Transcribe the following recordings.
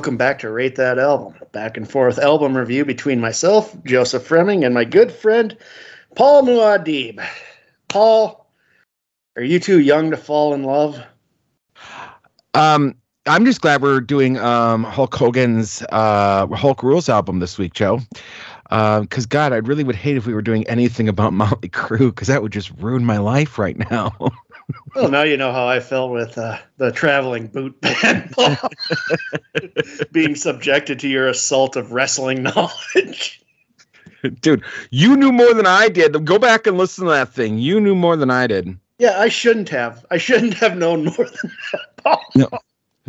Welcome back to Rate That Album, a back and forth album review between myself, Joseph Fremming, and my good friend Paul Muad'Dib. Paul, are you too young to fall in love? Um, I'm just glad we're doing um, Hulk Hogan's uh, Hulk Rules album this week, Joe. Because uh, God, I really would hate if we were doing anything about Motley Crue, because that would just ruin my life right now. well, now you know how I felt with uh, the traveling boot band being subjected to your assault of wrestling knowledge. Dude, you knew more than I did. Go back and listen to that thing. You knew more than I did. Yeah, I shouldn't have. I shouldn't have known more than that. No.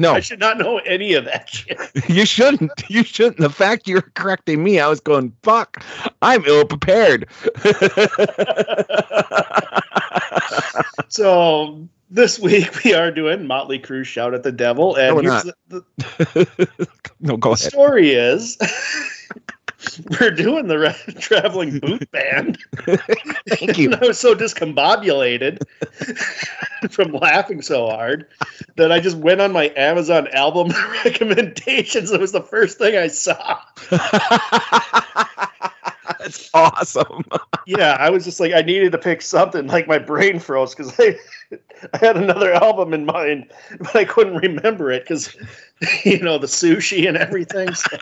No. I should not know any of that shit. you shouldn't. You shouldn't. The fact you're correcting me, I was going, fuck, I'm ill prepared. so this week we are doing Motley Crue Shout at the Devil. And no, here's the, the, no, go the ahead. story is we're doing the traveling boot band. Thank you. And I was so discombobulated from laughing so hard that I just went on my Amazon album recommendations. It was the first thing I saw. That's awesome. yeah, I was just like, I needed to pick something. Like my brain froze because I, I had another album in mind, but I couldn't remember it because, you know, the sushi and everything. So,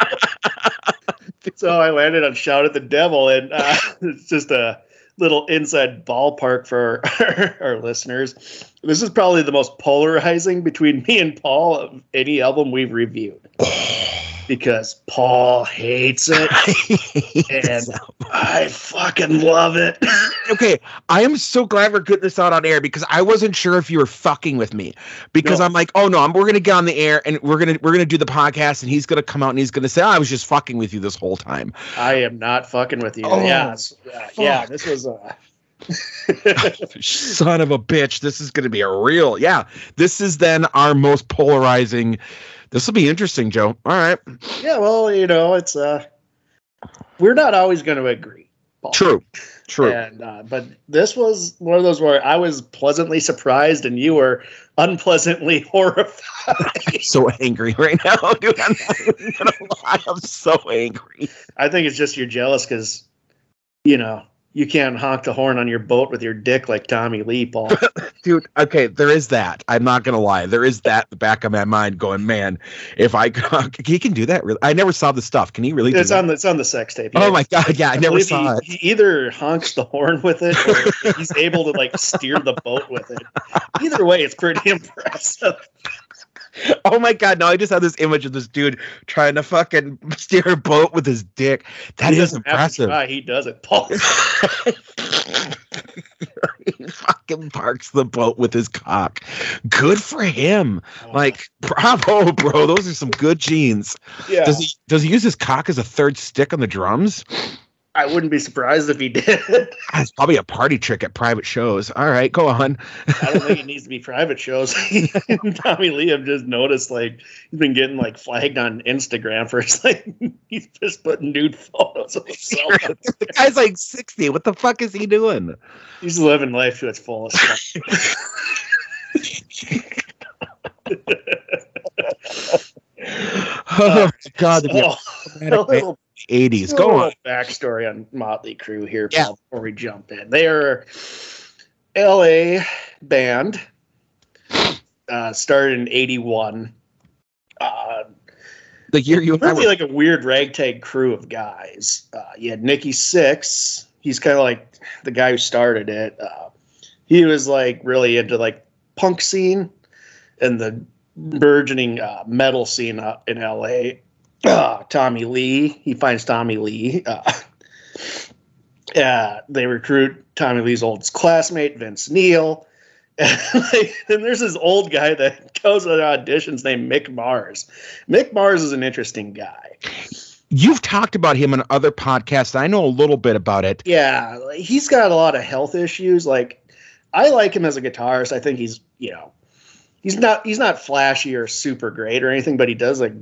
so I landed on "Shout at the Devil," and uh, it's just a little inside ballpark for our, our listeners. This is probably the most polarizing between me and Paul of any album we've reviewed because Paul hates it and I fucking love it. okay, I am so glad we're getting this out on air because I wasn't sure if you were fucking with me because No. I'm like, oh no, I'm, we're gonna get on the air and we're gonna we're gonna do the podcast and he's gonna come out and he's gonna say, oh, I was just fucking with you this whole time. I am not fucking with you. Oh, yeah, it's- yeah, this was uh Son of a bitch, this is gonna be a real yeah. This is then our most polarizing. This will be interesting, Joe. All right, yeah, well, you know, it's uh we're not always going to agree. Paul. true, true. And uh, but this was one of those where I was pleasantly surprised and you were unpleasantly horrified. So angry right now, dude. I'm not even gonna lie. I'm so angry. I think it's just you're jealous because you know you can't honk the horn on your boat with your dick like Tommy Lee, Paul. dude okay there is that i'm not gonna lie there is that in the back of my mind going man if i could he can do that really i never saw the stuff can he really do it's that? on the it's on the sex tape. oh my god yeah i, never believe saw it he, he either honks the horn with it or he's able to like steer the boat with it. Either way, it's pretty impressive. oh my god no i just had this image of this dude trying to fucking steer a boat with his dick. That He is have impressive. try, he does it, Paul. he fucking parks the boat with his cock. Good for him. Oh. Like bravo bro. Those are some good genes. Yeah, does he does he use his cock as a third stick on the drums I wouldn't be surprised if he did. It's probably a party trick at private shows. All right, go on. I don't think it needs to be private shows. Tommy Lee, I've just noticed like he's been getting like flagged on Instagram for his like he's just putting nude photos of himself. the guy's like 60. What the fuck is he doing? He's living life to its fullest. Oh, God, the oh, a little 80s. Go on. Backstory on Motley Crue here Yeah. Paul, before we jump in. They are L.A. band. Uh, started in '81. Uh, The year you really like a weird ragtag crew of guys. Uh, you had Nikki Sixx. He's kind of like the guy who started it. Uh, he was like really into like punk scene and the burgeoning uh, metal scene uh, in LA. Uh, Tommy Lee. He finds Tommy Lee. Uh, uh, they recruit Tommy Lee's old classmate Vince Neil. And then there's this old guy that goes to auditions named Mick Mars. Mick Mars is an interesting guy. You've talked about him on other podcasts. I know a little bit about it. Yeah, like, he's got a lot of health issues. Like, I like him as a guitarist. I think he's, you know, he's not he's not flashy or super great or anything, but he does like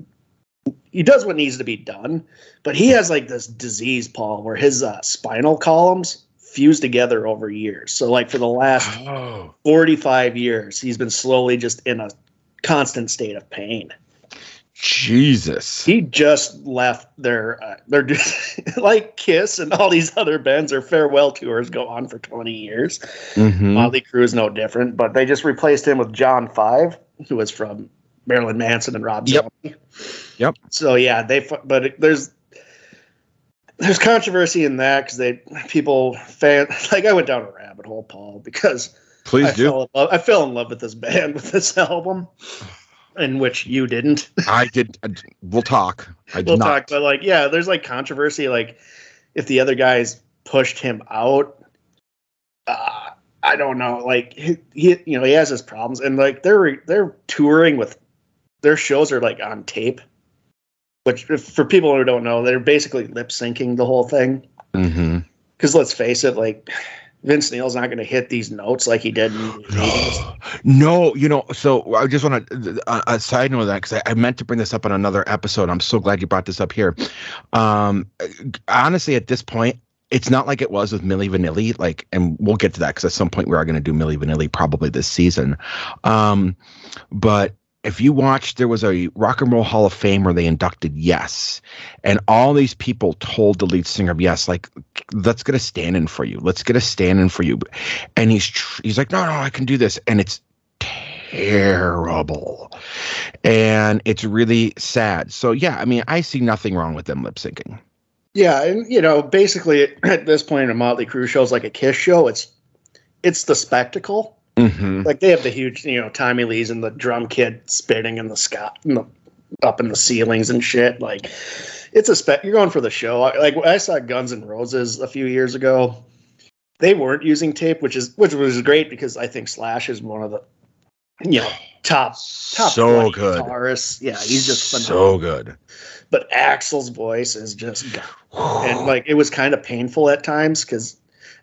he does what needs to be done. But he has like this disease, Paul, where his uh, spinal columns fuse together over years. So, like for the last Oh. 45 years, he's been slowly just in a constant state of pain. Jesus. He just left their uh, their like Kiss and all these other bands. Their farewell tours go on for twenty years. Mhm. Motley Crue is no different, but they just replaced him with John Five, who was from Marilyn Manson and Rob Yep. Zombie. Yep. So yeah, they but it- there's there's controversy in that because they people fan like I went down a rabbit hole, Paul, because Please I do. fell in love. I fell in love with this band with this album, in which you didn't. I did. I- we'll talk. I did we'll not. talk, but like yeah, there's like controversy, like if the other guys pushed him out. Uh, I don't know, like he, he, you know, he has his problems, and like they're they're touring with their shows are like on tape, which for people who don't know, they're basically lip syncing the whole thing. Mhm. Because let's face it, like Vince Neil's not going to hit these notes like he did in the No, you know, so I just want to a, a side note of that because I, I meant to bring this up on another episode. I'm so glad you brought this up here. Um, honestly, at this point, it's not like it was with Milli Vanilli. Like, and we'll get to that because at some point we are going to do Milli Vanilli probably this season. Um, but if you watch, there was a Rock and Roll Hall of Fame where they inducted Yes, and all these people told the lead singer of Yes, like, let's get a stand in for you. Let's get a stand in for you. And he's tr- he's like, no, no, I can do this, and it's terrible, and it's really sad. So yeah, I mean, I see nothing wrong with them lip syncing. Yeah, and you know, basically at this point, a Motley Crue show is like a Kiss show. It's it's the spectacle. Mm-hmm. Like they have the huge, you know, Tommy Lee's and the drum kit spitting in the sky, in the, up in the ceilings and shit. Like it's a spec. You're going for the show. Like I saw Guns N' Roses a few years ago. They weren't using tape, which is which was great because I think Slash is one of the, you know, top top so good, guitarists. Yeah, he's just phenomenal. so good. But Axl's voice is just and like it was kind of painful at times because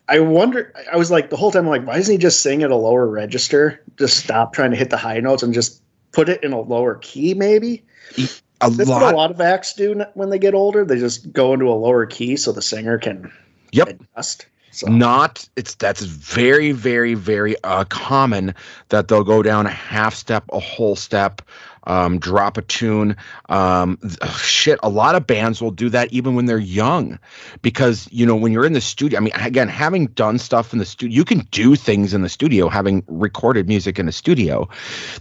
I wonder. I was like the whole time, I'm like, why doesn't he just sing at a lower register? Just stop trying to hit the high notes and just put it in a lower key, maybe. a That's lot. what a lot of acts do when they get older. They just go into a lower key so the singer can Yep. adjust. So not it's that's very very very uh, common that they'll go down a half step a whole step um, drop a tune. Um, shit a lot of bands will do that even when they're young because you know when you're in the studio i mean again having done stuff in the studio you can do things in the studio having recorded music in a studio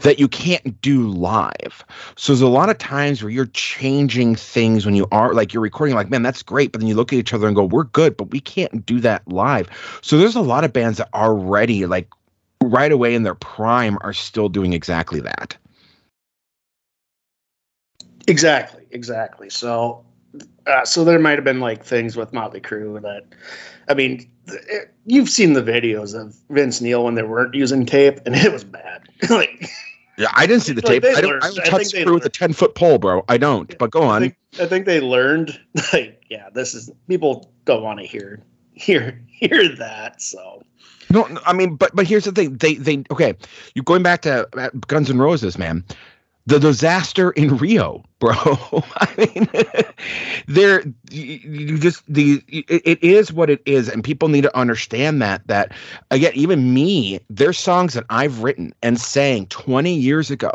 that you can't do live. So there's a lot of times where you're changing things when you are like you're recording like man that's great but then you look at each other and go we're good but we can't do that live. So there's a lot of bands that already like right away in their prime are still doing exactly that exactly, exactly. So, uh, so there might have been like things with Motley Crue that, I mean, it, you've seen the videos of Vince Neil when they weren't using tape, and it was bad. like. yeah i didn't see the Like, tape i don't i I don't touch with a 10 foot pole bro i don't but go I on think, I think they learned like yeah this is people don't want to hear hear hear that so No, I mean, but but here's the thing. They they okay. You going back to uh, Guns N' Roses, man. The disaster in Rio, bro. I mean, there you, just the it, it is what it is, and people need to understand that. That again, even me, there's songs that I've written and sang 20 years ago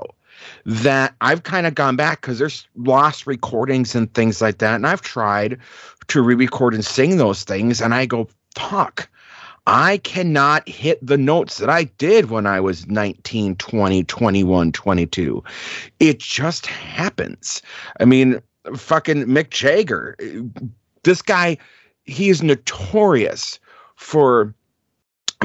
that I've kind of gone back because there's lost recordings and things like that, and I've tried to re-record and sing those things, and I go, fuck. I cannot hit the notes that I did when I was 19, 20, 21, 22. It just happens. I mean, fucking Mick Jagger, this guy, he is notorious for.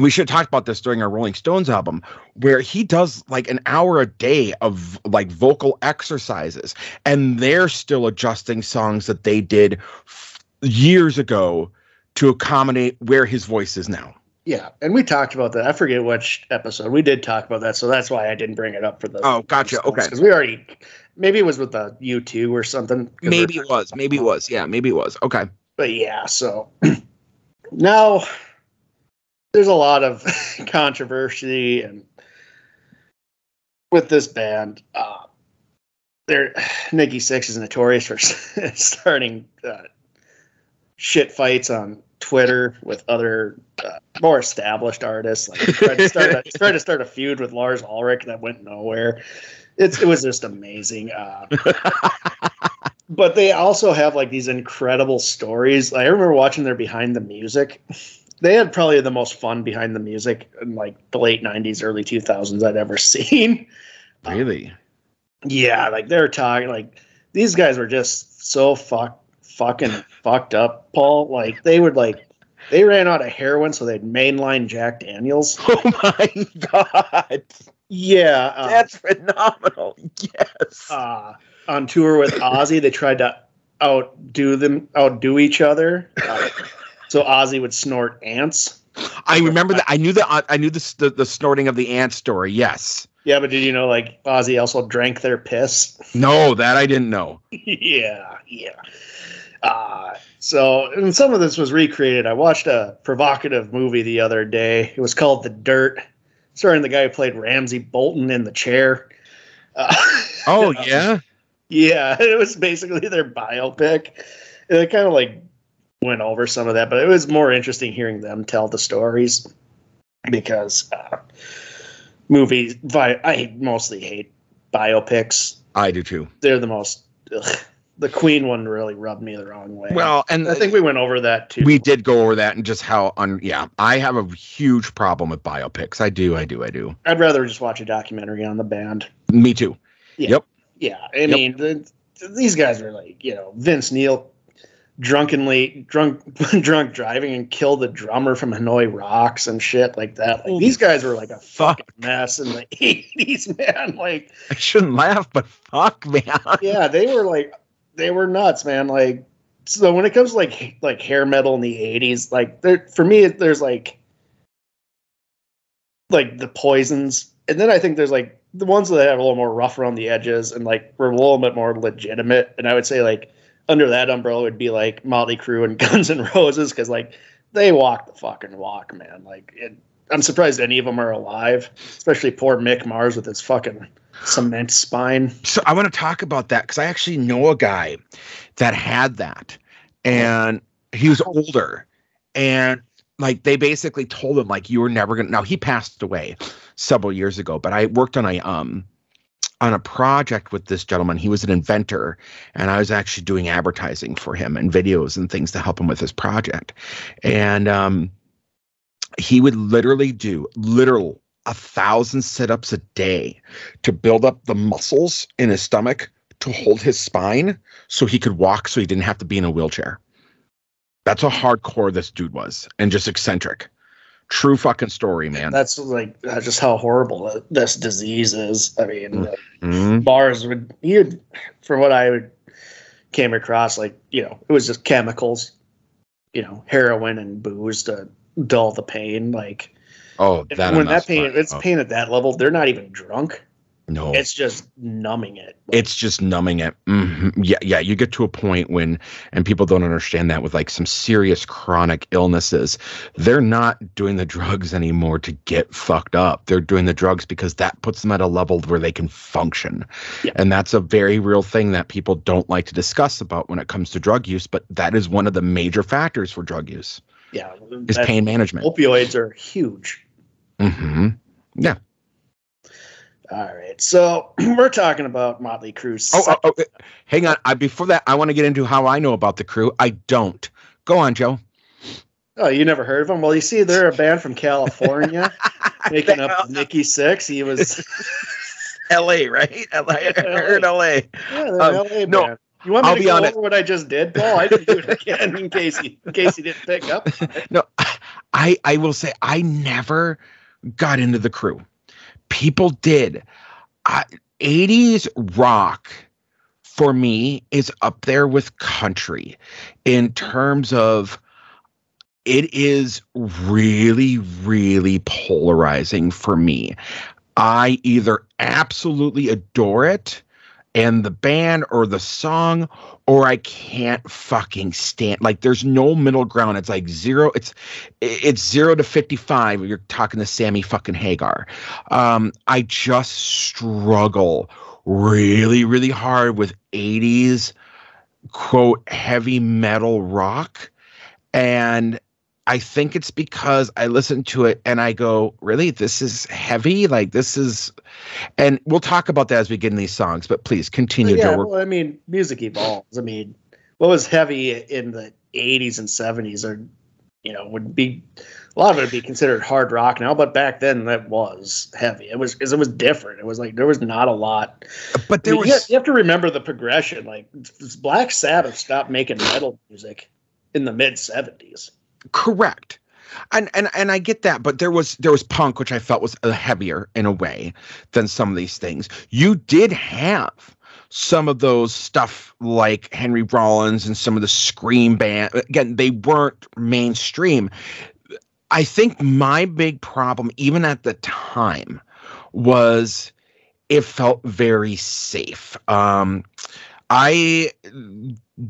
We should have talked about this during our Rolling Stones album, where he does like an hour a day of like vocal exercises, and they're still adjusting songs that they did f- years ago to accommodate where his voice is now. yeah and we talked about that i forget which episode we did talk about that so that's why i didn't bring it up for the Oh, gotcha. Okay. because we already maybe it was with the u2 or something. Maybe it was. Maybe it was. Yeah, maybe it was. Okay. but yeah so now there's a lot of controversy and with this band uh there nikki sixx is notorious for starting uh, shit fights on twitter with other uh, more established artists like tried to start a, tried to start a feud with lars ulrich that went nowhere it's it was just amazing. Uh, but they also have like these incredible stories. I remember watching their behind the music. They had probably the most fun behind the music in like the late '90s, early 2000s I'd ever seen. Really? Yeah, like they're talking like these guys were just so fuck fucking fucked up, Paul. Like they would like they ran out of heroin, so they'd mainline Jack Daniels. Oh my god. Yeah, uh, That's phenomenal. Yes. uh, on tour with Ozzy, they tried to outdo them, outdo each other. Uh, so Ozzy would snort ants. I remember that. I knew the I knew the, the the snorting of the ant story. Yes. Yeah, but did you know like Ozzy also drank their piss? No, that I didn't know. yeah, yeah. Uh, so, and some of this was recreated. I watched a provocative movie the other day. It was called The Dirt, starring the guy who played Ramsay Bolton in the chair. Uh, Oh yeah. yeah, it was basically their biopic. And it kind of like went over some of that, but it was more interesting hearing them tell the stories because uh, movies, I mostly hate biopics. I do too. They're the most. Ugh, the Queen one really rubbed me the wrong way. Well, and I think we went over that too. we did go over that and just how on yeah i have a huge problem with biopics i do i do i do I'd rather just watch a documentary on the band. me too Yep. Yeah, I Yep. mean, the, these guys are like, you know, Vince Neil drunkenly drunk drunk driving and killed the drummer from Hanoi Rocks and shit like that. Like these guys were like a fuck. fucking mess in the eighties, man. Like, i shouldn't laugh but fuck man yeah, they were like they were nuts, man. Like so when it comes to like like hair metal in the eighties, like there for me there's like like the poisons. And then I think there's like the ones that have a little more rough around the edges and like were a little bit more legitimate. And I would say like under that umbrella would be like Motley Crue and Guns N' Roses because like they walk the fucking walk, man. Like it, I'm surprised any of them are alive, especially poor Mick Mars with his fucking cement spine. so i want to talk about that because i actually know a guy that had that and he was older and like they basically told him like you were never gonna now he passed away several years ago but i worked on a um on a project with this gentleman. He was an inventor and i was actually doing advertising for him and videos and things to help him with his project. And um he would literally do literal a thousand sit-ups a day to build up the muscles in his stomach to hold his spine so he could walk so he didn't have to be in a wheelchair that's how hardcore this dude was and just eccentric true fucking story man That's like that's just how horrible this disease is. I mean, Mhm. bars would you from what I would came across, like you know, it was just chemicals, you know, heroin and booze to dull the pain. Like oh that when that pain, fun. it's Oh, pain at that level. They're not even drunk. no It's just numbing it. it's just numbing it. Mhm. Yeah, yeah. You get to a point when, and people don't understand that with like some serious chronic illnesses, they're not doing the drugs anymore to get fucked up. They're doing the drugs because that puts them at a level where they can function. Yeah. And that's a very real thing that people don't like to discuss about when it comes to drug use, but that is one of the major factors for drug use yeah, is pain management. Opioids are huge. Mm-hmm. Yeah. All right, so we're talking about Motley Crue. Oh, oh, oh, hang on. I, before that, I want to get into how I know about the crew. I don't. Go on, Joe. Oh, you never heard of them? Well, you see, they're a band from California, making up Nikki Sixx. He was L.A. Right? L.A. I heard L.A. yeah, they're Um, LA no. You want me I'll to be go on over what I just did, Paul? I can do it again in case he, in case you didn't pick up. No, I I will say I never got into the crew. People did. I, 80s rock for me is up there with country in terms of it is really really polarizing for me. I either absolutely adore it and the band or the song or I can't fucking stand like there's no middle ground. It's like zero it's it's 0 to 55 you're talking to Sammy fucking Hagar. Um I just struggle really really hard with 80s quote heavy metal rock and I think it's because I listen to it and I go, really, this is heavy. Like this is, and we'll talk about that as we get in these songs. But please continue, yeah, Joe. well, I mean, music evolves. I mean, what was heavy in the '80s and '70s, or you know, would be a lot of it would be considered hard rock now. But back then, that was heavy. It was it was different. It was like there was not a lot. But I there mean, was you, have, you have to remember the progression. Like Black Sabbath stopped making metal music in the mid '70s. Correct. And, and and I get that, but there was there was punk, which I felt was heavier in a way than some of these things. You did have some of those stuff like Henry Rollins and some of the scream band. Again, they weren't mainstream. I think my big problem, even at the time, was it felt very safe. Um, I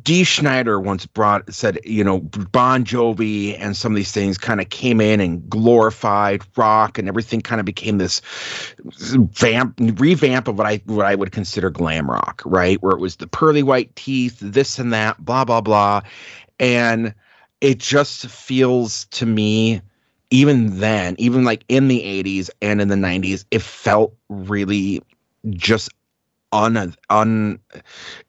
Dee Snider once brought said, you know, Bon Jovi and some of these things kind of came in and glorified rock, and everything kind of became this vamp revamp of what I what I would consider glam rock, right? Where it was the pearly white teeth, this and that, blah blah blah, and it just feels to me even then, even like in the 80s and in the 90s, it felt really just un un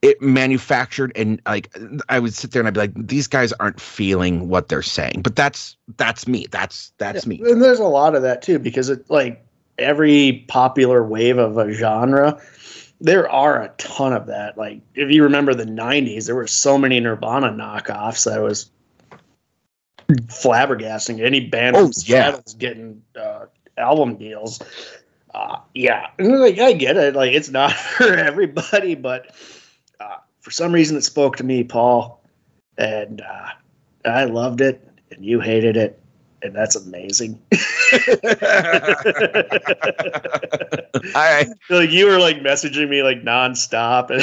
it manufactured and like I would sit there and I'd be like, these guys aren't feeling what they're saying. But that's that's me. That's that's me. And there's a lot of that too, because it like every popular wave of a genre, there are a ton of that. Like if you remember the '90s, there were so many Nirvana knockoffs that was flabbergasting. Any band Oh, from yeah. Seattle's getting uh, album deals. Uh, yeah, like I get it. Like it's not for everybody, but uh, for some reason it spoke to me, Paul, and uh, I loved it, and you hated it, and that's amazing. I like you were like messaging me like nonstop, and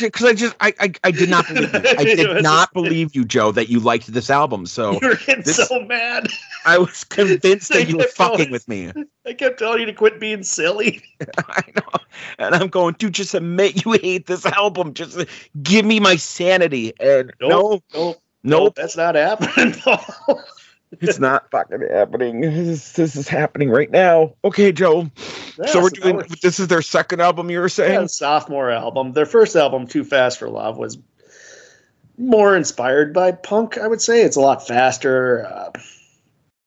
because I just I, I I did not believe you. I did not believe you, Joe, that you liked this album. So you were getting this- so mad. I was convinced that you were fucking with me. I kept telling you to quit being silly. I know. And I'm going, dude, just admit you hate this album. Just give me my sanity. And Nope. no, Nope, nope, that's not happening, Paul. It's not fucking happening. This, this is happening right now. Okay, Joe. so we're doing now this is their second album you were saying? yeah, sophomore album. Their first album, Too Fast for Love, was more inspired by punk. I would say it's a lot faster. Uh,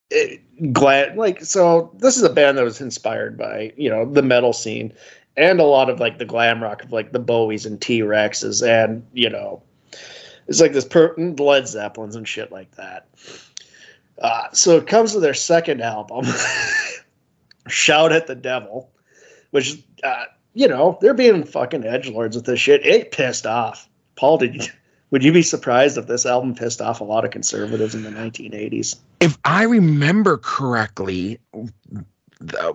it, glad like so. This is a band that was inspired by you know the metal scene and a lot of like the glam rock of like the Bowies and T Rexes and you know it's like this per- Led Zeppelins and shit like that. Uh, so it comes to their second album, Shout at the Devil, which uh, you know they're being fucking edge lords with this shit. It pissed off Paul. Did you? Would you be surprised if this album pissed off a lot of conservatives in the 1980s? If I remember correctly,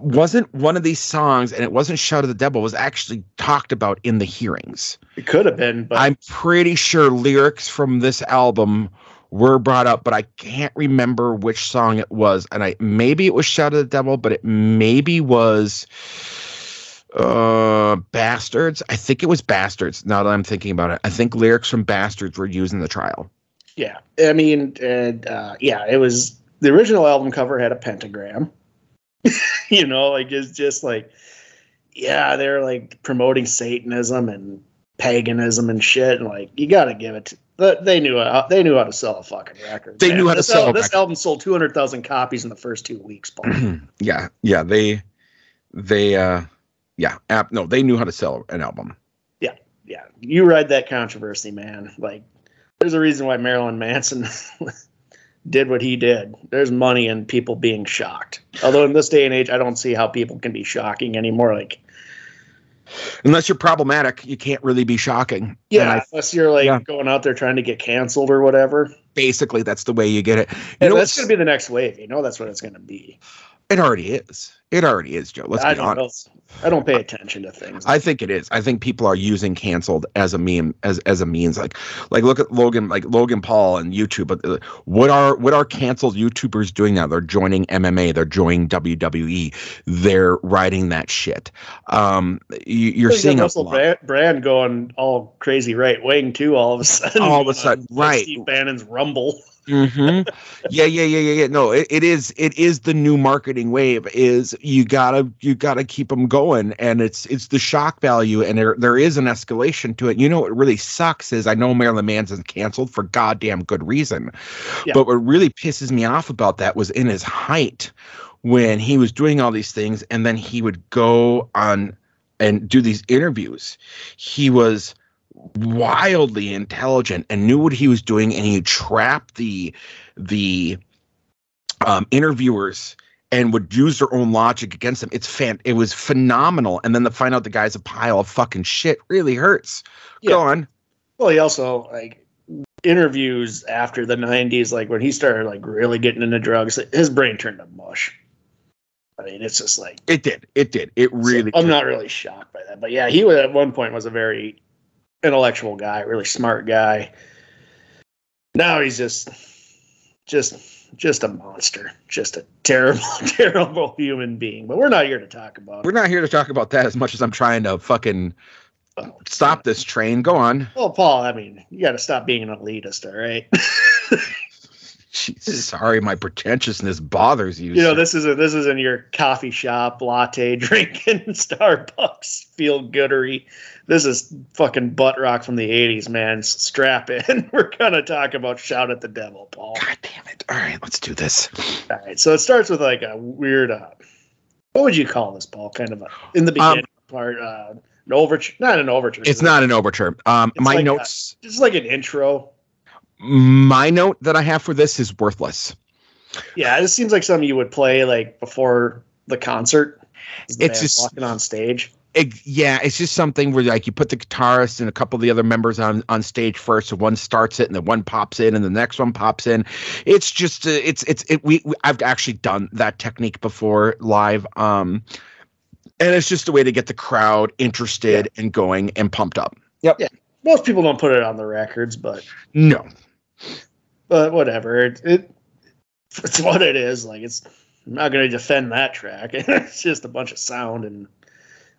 wasn't one of these songs, and it wasn't Shout at the Devil, was actually talked about in the hearings. It could have been, but I'm pretty sure lyrics from this album were brought up, but I can't remember which song it was. And I maybe it was Shout at the Devil, but it maybe was uh Bastards. I think it was Bastards. Now that I'm thinking about it, I think lyrics from Bastards were used in the trial. yeah, I mean, uh, yeah, it was the original album cover had a pentagram. you know, like it's just like, yeah, they're like promoting Satanism and paganism and shit, and like you got to give it. To, they knew how, they knew how to sell a fucking record. They knew how to sell al- this album sold two hundred thousand copies in the first two weeks. Paul. yeah, yeah, they they uh yeah, app no, they knew how to sell an album. yeah, yeah. you ride that controversy, man. Like, there's a reason why Marilyn Manson did what he did. There's money in people being shocked. Although in this day and age, I don't see how people can be shocking anymore. Like, Unless you're problematic, you can't really be shocking. Yeah, I- unless you're like yeah. going out there trying to get canceled or whatever. basically that's the way you get it. You And know, that's going to be the next wave. You know, that's what it's going to be. It already is. It already is, Joe. Let's I be don't honest. know. I don't pay attention to things. I think it is. I think people are using canceled as a meme as as a means. Like like look at Logan like Logan Paul and YouTube. But uh, what are what are canceled YouTubers doing now? They're joining MMA. They're joining WWE. They're writing that shit. Um, you, you're seeing a Russell lot. Brand, going all crazy right wing too. All of a sudden, All of a sudden, right. Steve Bannon's Rumble. Mm-hmm. Yeah, yeah, yeah, yeah, yeah. No, it, it is. It is the new marketing wave. Is you gotta you gotta keep them going, and it's it's the shock value, and there there is an escalation to it. You know what really sucks is I know Marilyn Manson's canceled for goddamn good reason, Yeah. but what really pisses me off about that was in his height when he was doing all these things, and then he would go on and do these interviews. He was wildly intelligent and knew what he was doing and he trapped the the um, interviewers and would use their own logic against them. It's fan it was phenomenal. And then to find out the guy's a pile of fucking shit really hurts. Yeah. go on. Well, he also like interviews after the '90s, like when he started like really getting into drugs, his brain turned to mush. I mean, it's just like it did. It did. It really So I'm not really shocked by that, but yeah, he was at one point was a very intellectual guy, really smart guy. Now he's just, just, just a monster, just a terrible, terrible human being. But we're not here to talk about. we're it. not here to talk about that as much as i'm trying to fucking Oh, stop this train go on Well, Paul, I mean, you got to stop being an elitist, all right? Jeez, sorry my pretentiousness bothers you you know, sir. this isn't this isn't your coffee shop latte drinking Starbucks feel goodery. This is fucking butt rock from the '80s, man. Strap in. We're gonna talk about "Shout at the Devil," Paul. god damn it all right let's do this All right, so it starts with like a weird. Uh, what would you call this, Paul? Kind of a in the Um, beginning part, uh, an overture, not an overture. it's not an overture um It's my like a- notes It's like an intro. my note that I have for this is worthless. Yeah, this seems like something you would play like before the concert. the It's just- walking on stage. It, yeah, it's just something where like you put the guitarist and a couple of the other members on on stage first, so one starts it and then one pops in and the next one pops in. It's just uh, it's it's it we, we I've actually done that technique before live. Um, and it's just a way to get the crowd interested and going and pumped up. Yep. Yeah. Most people don't put it on the records, but No, but whatever. It, it it's what it is. Like it's I'm not going to defend that track. it's just a bunch of sound and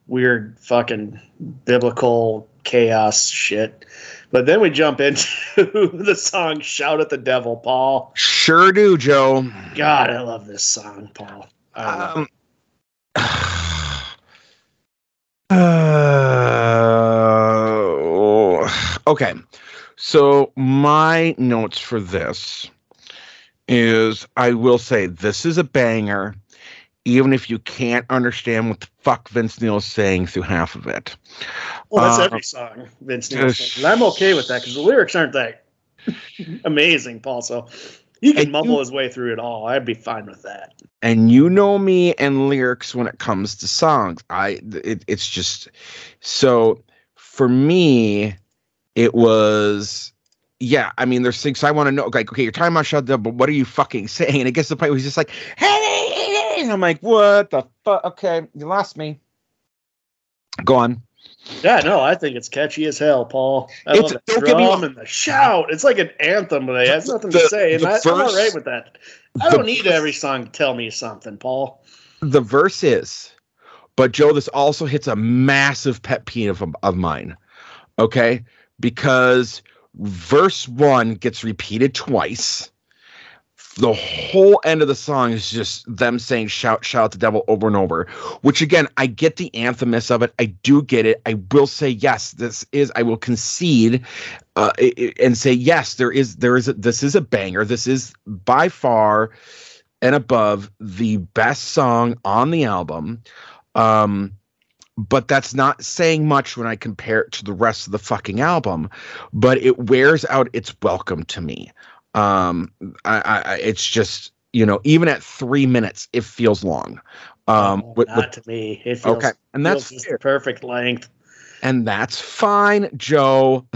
weird fucking biblical chaos shit. But then we jump into the song "Shout at the Devil," Paul. sure do, Joe. God, I love this song, Paul. Um, uh, okay. So my notes for this is I will say this is a banger, even if you can't understand what the fuck Vince Neil's saying through half of it. Well, that's Uh, every song Vince Neil. And I'm okay with that because the lyrics aren't that amazing, Paul. So he can mumble you- his way through it all. I'd be fine with that. and you know me and lyrics when it comes to songs i it, it's just so for me it was yeah i mean there's things i want to know like okay you're talking about shut up but what are you fucking saying and it gets to the point where he's just like hey and i'm like what the fuck okay you lost me go on Yeah, no, I think it's catchy as hell, Paul. I It's- love the don't get me drum wrong. and the shout. It's like an anthem, but it has nothing to say, and the I, I'm all right with that. I don't need every song to tell me something, Paul. the verse is but joe this also hits a massive pet peeve of, of mine okay because verse one gets repeated twice the whole end of the song is just them saying shout shout the devil over and over which again i get the anthemness of it. I do get it. I will say yes this is i will concede uh, and say yes there is there is a, this is a banger. This is by far and above the best song on the album. Um but that's not saying much when i compare it to the rest of the fucking album but it wears out its welcome to me um i i it's just you know even at three minutes it feels long. Um Oh, with, not with- to me. It feels, okay and that's feels just the perfect length. and that's fine joe.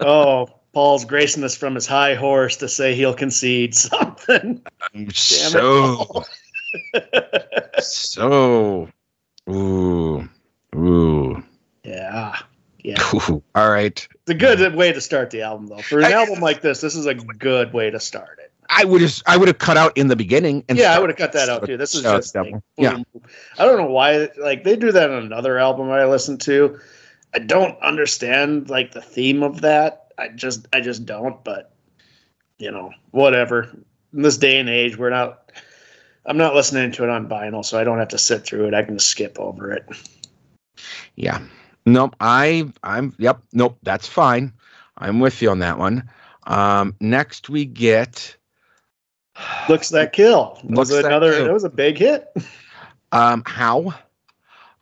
Oh, Paul's gracing us from his high horse to say he'll concede something. Damn so. So. Ooh ooh. Yeah, yeah. ooh. all right It's a good way to start the album, though. For an I- album like this, this is a good way to start it. I would just I would have cut out in the beginning and yeah, I would have cut that out too. This is just like, yeah. I don't know why. Like they do that on another album I listened to. I don't understand like the theme of that. I just I just don't. But you know, whatever. In this day and age, we're not. I'm not listening to it on vinyl, so I don't have to sit through it. I can just skip over it. Yeah. Nope. I I'm yep. Nope. That's fine. I'm with you on that one. Um, next we get looks that kill. Looks was That another. Kill. It was a big hit. um how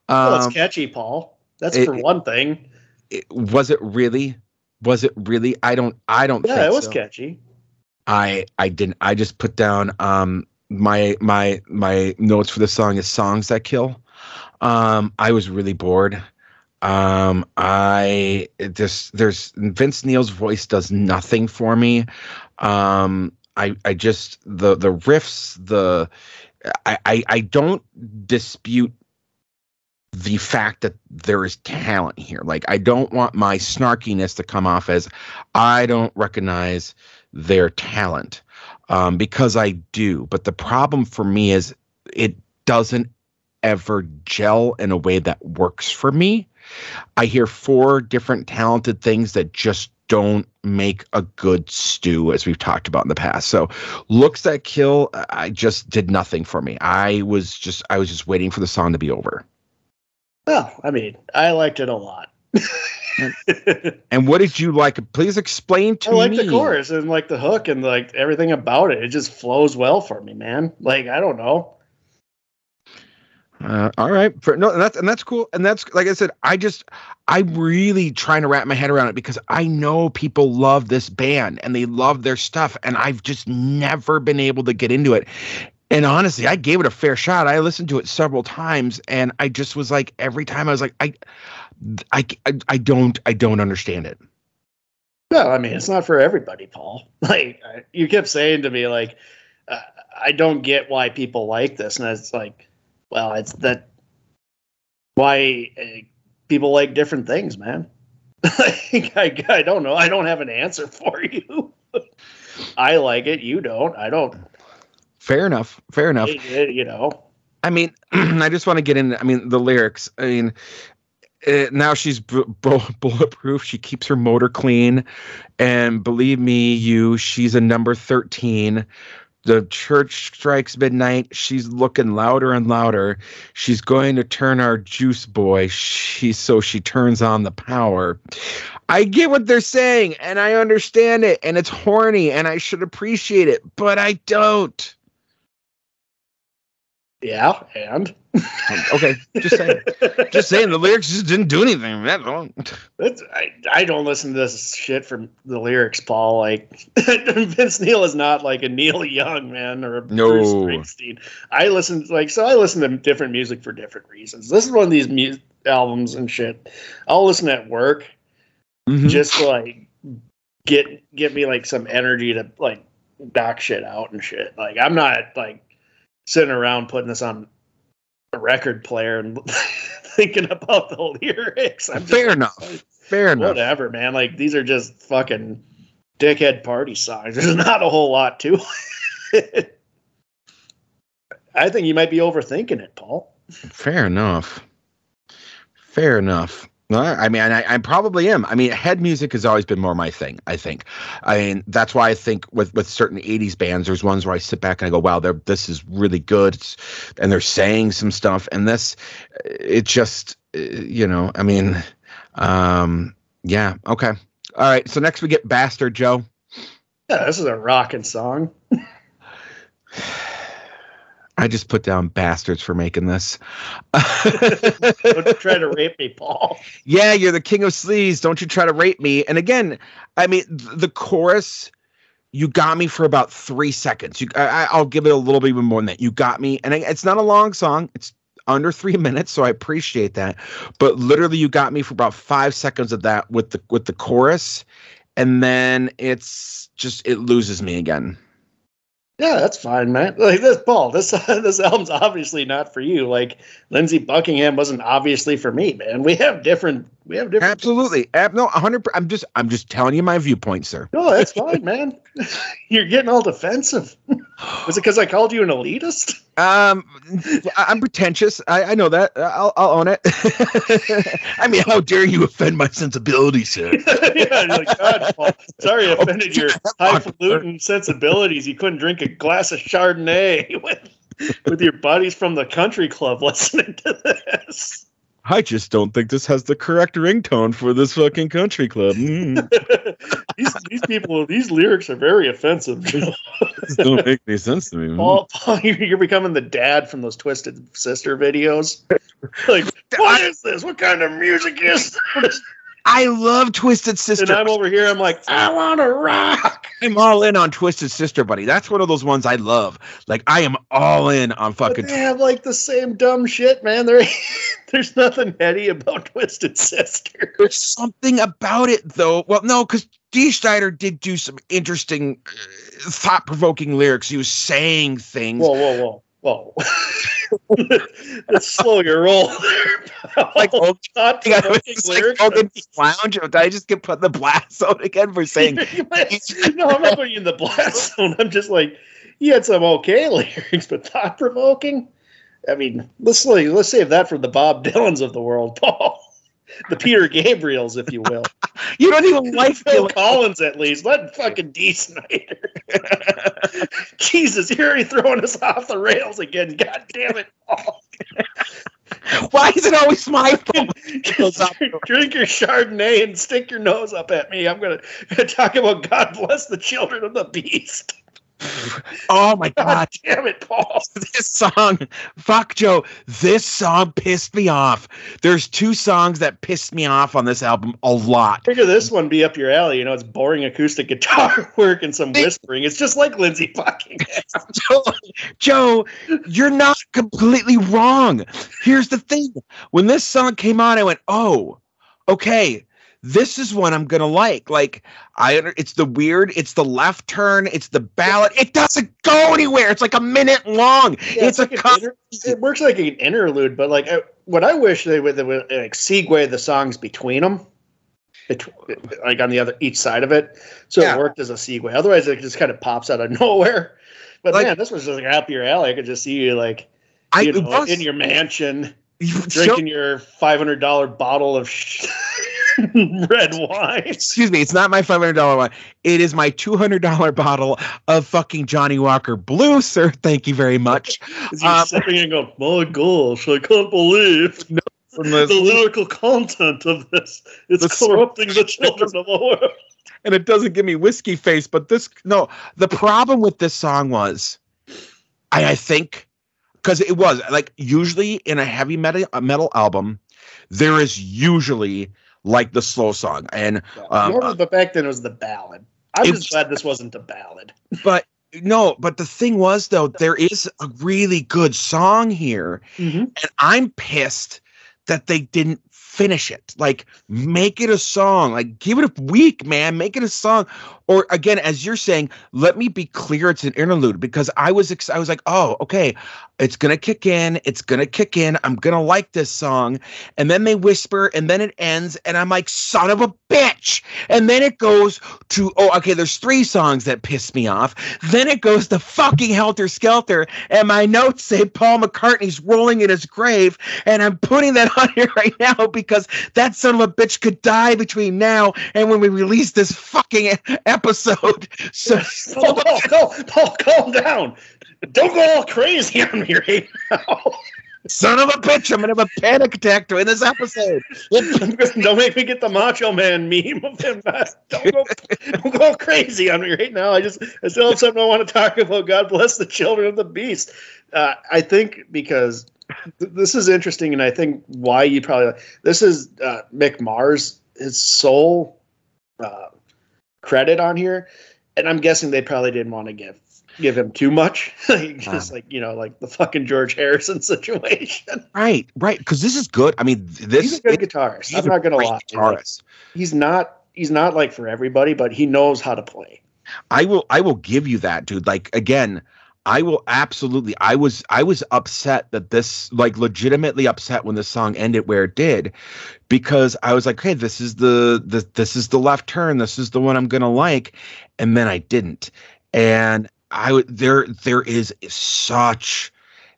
well, um it's catchy, Paul. That's it- for one thing. it- was it really was it really I don't I don't Yeah, it was so. catchy. I I didn't I just put down um my my my notes for the song is songs that kill. Um I was really bored. Um I just there's Vince Neil's voice does nothing for me. Um I I just the the riffs the I I, I don't dispute the fact that there is talent here. Like I don't want my snarkiness to come off as I don't recognize their talent um, because I do. But the problem for me is it doesn't ever gel in a way that works for me. I hear four different talented things that just don't make a good stew, as we've talked about in the past. So, looks that kill, I just did nothing for me. I was just, I was just waiting for the song to be over. Well, I mean, I liked it a lot. And what did you like? Please explain to me. I like me. the chorus and like the hook and like everything about it. It just flows well for me, man. Like I don't know. Uh, all right, for, no, and that's and that's cool, and that's like I said, I just I'm really trying to wrap my head around it because I know people love this band and they love their stuff, and I've just never been able to get into it. And honestly, I gave it a fair shot. I listened to it several times, and I just was like, every time I was like, I, I, I, I don't, I don't understand it. No, I mean it's not for everybody, Paul. Like you kept saying to me, like uh, I don't get why people like this, and it's like, well, it's that why uh, people like different things, man. I, I don't know. I don't have an answer for you. I like it. You don't. I don't. Fair enough. Fair enough. It- you know. I mean, I just want to get in. I mean, the lyrics. I mean, uh, now she's bu- bu- bulletproof. She keeps her motor clean, and believe me, you, she's a number thirteen. The church strikes midnight. She's looking louder and louder. She's going to turn our juice boy. She so she turns on the power. I get what they're saying, and I understand it, and it's horny, and I should appreciate it, but I don't. Yeah, and Okay, just saying. just saying the lyrics just didn't do anything. That's all. That's, I, I don't listen to this shit from the lyrics, Paul. Like Vince Neil is not like a Neil Young man or a No. Bruce Springsteen. I listen like so. I listen to different music for different reasons. This is one of these mu- albums and shit. I'll listen at work Mhm. just to like get get me like some energy to like knock shit out and shit. Like I'm not like sitting around putting this on a record player and thinking about the lyrics. I'm just Fair like, enough. Fair enough. whatever, man. Like these are just fucking dickhead party songs. There's not a whole lot to it. I think you might be overthinking it, Paul. Fair enough. Fair enough. Well, I mean, I, I probably am. I mean, head music has always been more my thing. I think. I mean, that's why I think with with certain '80s bands, there's ones where I sit back and I go, "Wow, they're this is really good," it's, and they're saying some stuff. And this, it just, uh, you know, I mean, um, yeah, okay, all right. So next we get "Bastard Joe." Yeah, this is a rocking song. I just put down bastards for making this. Don't try to rape me, Paul. yeah, you're the king of sleaze. Don't you try to rape me. And again, I mean, the chorus, you got me for about three seconds. You, I, I- I'll give it a little bit even more than that. You got me, and it's not a long song. It's under three minutes, so I appreciate that. But literally, you got me for about five seconds of that with the with the chorus, and then it's just it loses me again. Yeah, that's fine, man. Like this, Paul. This this album's obviously not for you. Like Lindsey Buckingham wasn't obviously for me, man. We have different. We have different. Absolutely, Ab- no, hundred. I'm just I'm just telling you my viewpoint, sir. No, that's fine, man. You're getting all defensive. Was it because I called you an elitist? Um, I'm pretentious. I, I know that. I'll, I'll own it. I mean, how dare you offend my sensibilities, sir? yeah, like, God, Paul, sorry I offended your highfalutin sensibilities. You couldn't drink a glass of Chardonnay with, with your buddies from the country club listening to this. I just don't think this has the correct ringtone for this fucking country club. Mm. these, these people, these lyrics are very offensive. this don't make any sense to me. Paul, Paul, you're becoming the dad from those Twisted Sister videos. Like, what is this? What kind of music is this? I love Twisted Sister. And I'm over here. I'm like, I want to rock. I'm all in on Twisted Sister, buddy. That's one of those ones I love. Like I am all in on fucking. But they have like the same dumb shit, man. There, there's nothing heady about Twisted Sister. There's something about it, though. Well, no, because Dee Snider did do some interesting, uh, thought-provoking lyrics. He was saying things. Whoa, whoa, whoa. Whoa. Let's slow your roll there. like, oh, God, it's like Hogan's Lounge. Did I just get put in the blast zone again for saying? no, I'm not putting you in the blast zone. I'm just like, he had some okay lyrics, but thought provoking. I mean, let's let's save that for the Bob Dylans of the world, Paul. The Peter Gabriels, if you will. you don't even like Phil Collins, at least. Let fucking Dee Snider. Jesus, you're already throwing us off the rails again. God damn it, Paul. Why is it always my fault? Drink your Chardonnay and stick your nose up at me. I'm gonna, gonna talk about God bless the children of the beast. Oh my god. god. damn it, Paul. This song, fuck Joe. This song pissed me off. There's two songs that pissed me off on this album a lot. Figure this one be up your alley. You know, it's boring acoustic guitar work and some whispering. It's just like Lindsey fucking Joe, Joe, you're not completely wrong. Here's the thing. When this song came on, I went, oh, okay this is one I'm gonna like. Like I, it's the weird, it's the left turn, it's the ballot. It doesn't go anywhere. It's like a minute long. Yeah, it's, it's like a inter- it works like an interlude, but like I, what I wish they would, they would like segue the songs between them. Between, like on the other each side of it, so yeah. it worked as a segue. Otherwise, it just kind of pops out of nowhere. But like, man, this was just like up your alley. I could just see you like, you I, know, was, in your mansion, drinking your five hundred dollar bottle of. Sh- red wine. Excuse me, it's not my five hundred dollar wine. It is my two hundred dollar bottle of fucking Johnnie Walker Blue, sir. Thank you very much. You're um, sipping and go, my gosh, I can't believe no, the, the, lyrical content of this. It's the corrupting the children of the world. And it doesn't give me whiskey face, but this no. The problem with this song was, I, I think, because it was like usually in a heavy metal metal album, there is usually like the slow song. And um, but back then it was the ballad. I'm just glad this wasn't a ballad. But no, but the thing was though, there is a really good song here, mm-hmm. and I'm pissed that they didn't finish it. Like make it a song. Like give it a week, man. Make it a song. Or again, as you're saying, let me be clear. It's an interlude because I was ex- I was like, oh, okay, it's gonna kick in. It's gonna kick in. I'm gonna like this song. And then they whisper, and then it ends, and I'm like, son of a bitch. And then it goes to oh, okay. There's three songs that piss me off. Then it goes to fucking Helter Skelter, and my notes say Paul McCartney's rolling in his grave, and I'm putting that on here right now because that son of a bitch could die between now and when we release this fucking. So, Paul, Paul, Paul, Paul, calm down. Don't go all crazy on me right now. Son of a bitch, I'm gonna have a panic attack during this episode. don't make me get the Macho Man meme of him. Don't go, don't go crazy on me right now. I just, I still have something I want to talk about. God bless the children of the beast. Uh, I think because this is interesting, and I think why you probably this is uh, Mick Mars his sole uh, credit on here, and I'm guessing they probably didn't want to give give him too much, just like you know, like the fucking George Harrison situation. Right, right, because this is good. I mean, this he's a good it, guitarist. I'm not gonna lie. Guitarist. he's not he's not like for everybody, but he knows how to play. I will I will give you that, dude. Like again, I will absolutely. I was I was upset that this like legitimately upset when the song ended where it did, because I was like, hey, this is the, the this is the left turn. This is the one I'm gonna like, and then I didn't, and I would there there is such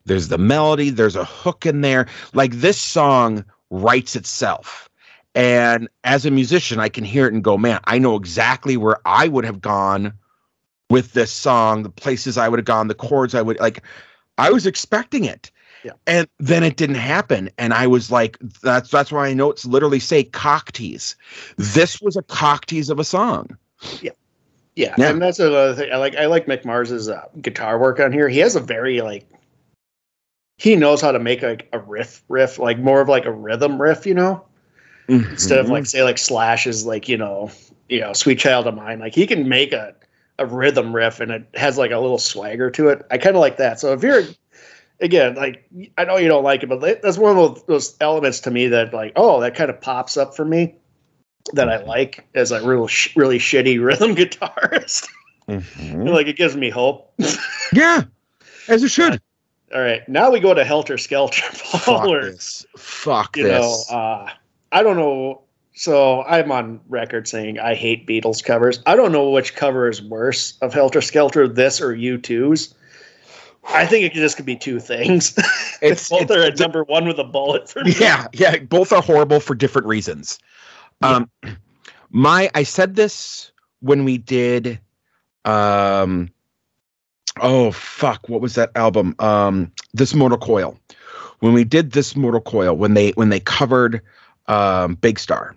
there's the melody, there's a hook in there. Like this song writes itself. And as a musician, I can hear it and go, man, I know exactly where I would have gone with this song, the places I would have gone, the chords I would like. I was expecting it. Yeah. And then it didn't happen. And I was like, that's that's why I know it's literally say cock tease. This was a cock tease of a song. Yeah, Yeah. and that's another thing. I like I like Mick Mars's uh, guitar work on here. He has a very like he knows how to make like a riff riff, like more of like a rhythm riff, you know, instead of like say like Slash is like you know you know Sweet Child of Mine. Like he can make a a rhythm riff and it has like a little swagger to it. I kind of like that. So if you're again like I know you don't like it, but that's one of those, elements to me that like oh that kind of pops up for me that I like as a real sh- really shitty rhythm guitarist. Mhm. like it gives me hope. Yeah. As it should. All right, now we go to Helter Skelter. Fuck or, this. Fuck you this. know, uh, I don't know. So I'm on record saying I hate Beatles covers. I don't know which cover is worse of Helter Skelter, this or U2's. I think it just could be two things. it's, Both it's- are at number one with a bullet for me. yeah, yeah. Both are horrible for different reasons. Um, my I said this when we did, um, oh fuck, what was that album? Um, this Mortal Coil. When we did this Mortal Coil, when they when they covered, um, Big Star,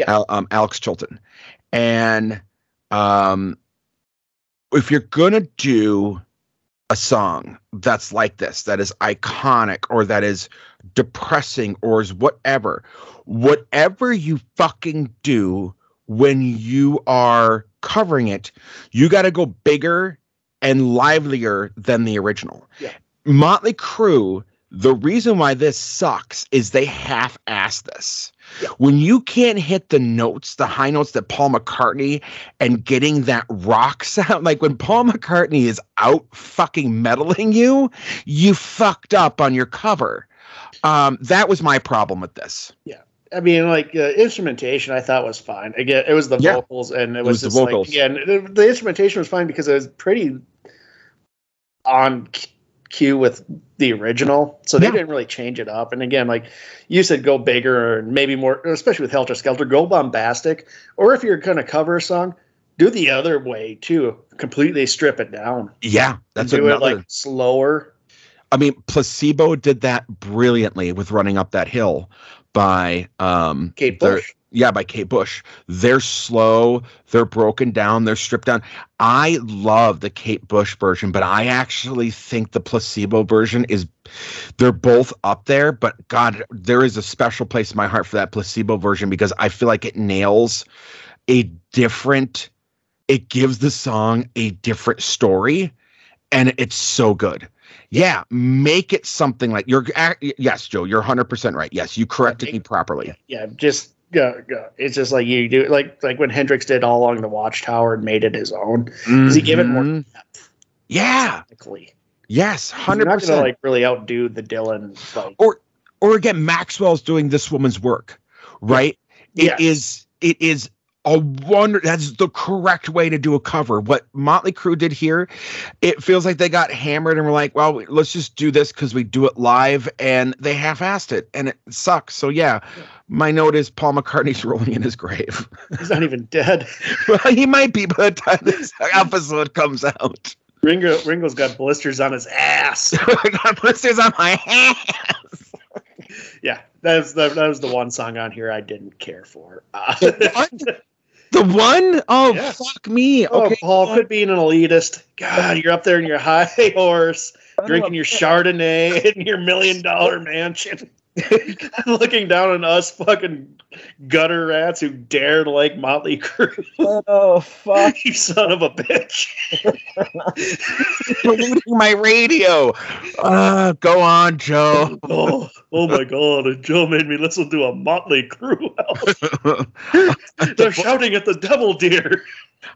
Yeah. Al, um, Alex Chilton, and um, if you're gonna do a song that's like this, that is iconic or that is depressing or is whatever, whatever you fucking do when you are covering it, you got to go bigger and livelier than the original. Yeah. Motley Crue, the reason why this sucks is they half assed this. Yeah. When you can't hit the notes, the high notes that Paul McCartney and getting that rock sound, like when Paul McCartney is out fucking meddling you, you fucked up on your cover. Um, that was my problem with this. Yeah. I mean, like uh, instrumentation, I thought was fine. Again, it was the Yeah. vocals, and it, It was, was the just like vocals. again, the, the instrumentation was fine because it was pretty on cue with the original, so they Yeah. didn't really change it up. And again, like you said, go bigger and maybe more, especially with Helter Skelter, go bombastic. Or if you're going to cover a song, do the other way too. Completely strip it down. Yeah, that's do another. it like slower. I mean, Placebo did that brilliantly with running up that hill by um Kate Bush. Yeah, by Kate Bush. They're slow, they're broken down, they're stripped down. I love the Kate Bush version, but I actually think the placebo version is they're both up there, but God, there is a special place in my heart for that placebo version because I feel like it nails a different it gives the song a different story and it's so good. Yeah, make it something like you're yes, Joe, you're 100% right. Yes, you corrected me properly. yeah, just go, go. It's just like you do, like like when Hendrix did all along the Watchtower and made it his own. Does he give it more depth? Yeah. Technically, Yes, hundred percent. like really outdo the Dylan. Like, Or or again, Maxwell's doing this woman's work, right? It Yes. is. It is a wonder. That's the correct way to do a cover. What Motley Crue did here, it feels like they got hammered and were like, "Well, let's just do this because we do it live," and they half-assed it, and it sucks. So yeah, my note is Paul McCartney's rolling in his grave. he's not even dead. well, he might be by the time this episode comes out. Ringo Ringo's got blisters on his ass. I got blisters on my hands. Yeah, that was the, that was the one song on here I didn't care for. Uh? The one? Oh, Yeah. fuck me. oh, Okay. Paul, quit being an elitist. God, you're up there in your high horse, drinking your Chardonnay in your million dollar mansion, looking down on us fucking gutter rats who dared like Motley Crue. Oh, fuck. you son of a bitch. polluting my radio. Uh, go on, Joe. Oh, oh my god! And Joe made me listen to a Motley Crue album. They're shouting at the devil deer.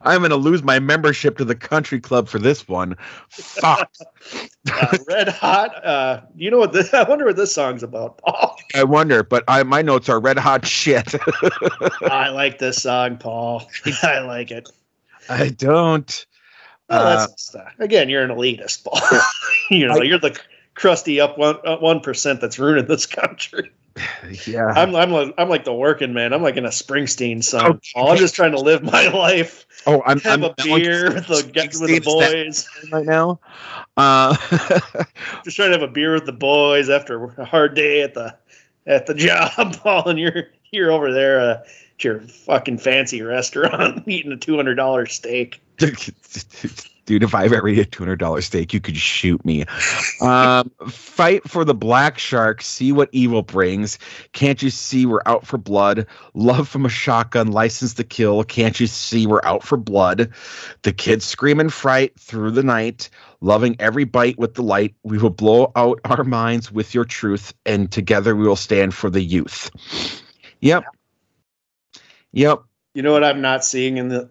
I'm going to lose my membership to the country club for this one. Fuck. Uh, Red Hot. Uh, you know what? This, I wonder what this song's about, Paul. I wonder, but I, my notes are red hot shit. I like this song, Paul. I like it. I don't. Well, just, uh, again, you're an elitist, Paul. you know, I- you're the crusty up one uh, one percent that's ruining this country. yeah. I'm I'm like I'm like the working man. I'm like in a Springsteen song. Oh. I'm just trying to live my life, oh, I'm, have I'm a beer with the with the boys. right now. Uh, Just trying to have a beer with the boys after a hard day at the at the job, Paul. And you're you're over there uh, at your fucking fancy restaurant eating a two hundred dollar steak. Dude, if I've ever eaten a two hundred dollar steak, you could shoot me. Um, fight for the black shark. See what evil brings. Can't you see we're out for blood? Love from a shotgun. License to kill. Can't you see we're out for blood? The kids scream in fright through the night. Loving every bite with the light. We will blow out our minds with your truth, and together we will stand for the youth. Yep. Yep. You know what I'm not seeing in the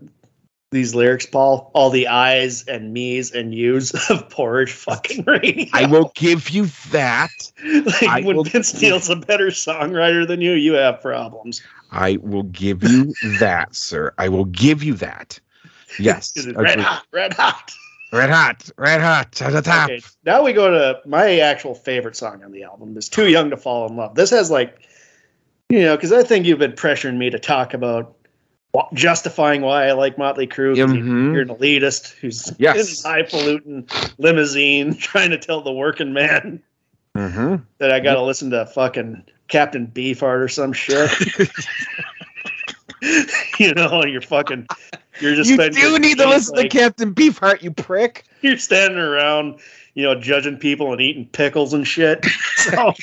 these lyrics, Paul? All the I's and me's and you's of porridge fucking radio. I will give you that. like I when will- Vince Steele's a better songwriter than you, you have problems. I will give you that, sir. I will give you that. Yes. Red hot, red hot. Red hot. Red hot. To the top. Okay, now we go to my actual favorite song on the album is Too Young to Fall in Love. This has like, you know, because I think you've been pressuring me to talk about justifying why I like Motley Crue. Mhm. You're an elitist who's Yes. in highfalutin limousine trying to tell the working man Mm-hmm. that I got to listen to fucking Captain Beefheart or some shit. you know, you're fucking, you're just You do need to listen like, to Captain Beefheart, you prick. You're standing around, you know, judging people and eating pickles and shit. So,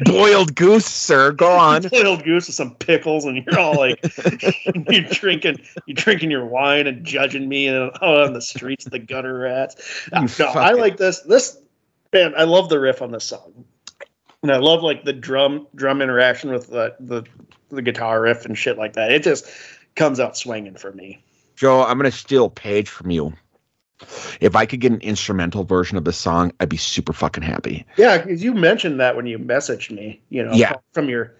Boiled goose, sir. Go on. boiled goose with some pickles, and you're all like, you're drinking, you're drinking your wine and judging me and out on the streets, the gutter rats. You ah, no, I like this. This man, I love the riff on this song, and I love like the drum drum interaction with the the, the guitar riff and shit like that. It just comes out swinging for me. Joe, I'm going to steal a page from you. If I could get an instrumental version of the song, I'd be super fucking happy. Yeah, because you mentioned that when you messaged me, you know, Yeah. from your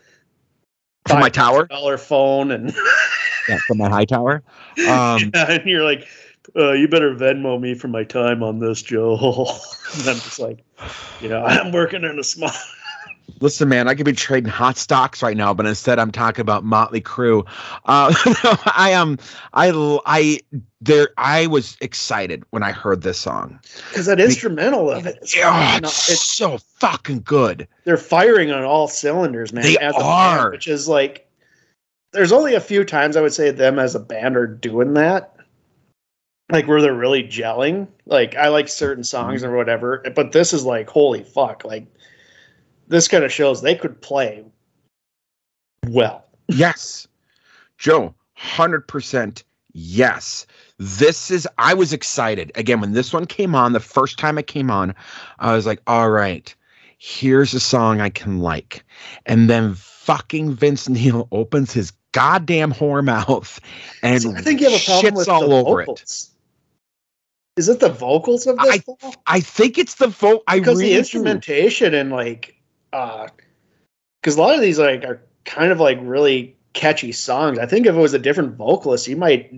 From my tower? dollar phone, and Yeah, from my high tower. Um, and you're like, uh, you better Venmo me for my time on this, Joe. and I'm just like, you know, I'm working in a small. Listen, man, I could be trading hot stocks right now, but instead I'm talking about Motley Crue. Uh, I am, I, I, there, I was excited when I heard this song. Because that instrumental of it, is, Oh, it's it's so fucking good. they're firing on all cylinders, man. They as a band, are. which is like, there's only a few times I would say them as a band are doing that, like where they're really gelling. Like I like certain songs or whatever, but this is like holy fuck, like this kind of shows they could play well. Yes, Joe, hundred percent. Yes, this is. I was excited again when this one came on. The first time it came on, I was like, "All right, here's a song I can like." And then fucking Vince Neil opens his goddamn whore mouth and See, I think you have a problem shits with all the over it. vocals. Is it the vocals of this? Paul? I think it's the vote. I because really the do. instrumentation and like uh because a lot of these like are kind of like really catchy songs i think if it was a different vocalist you might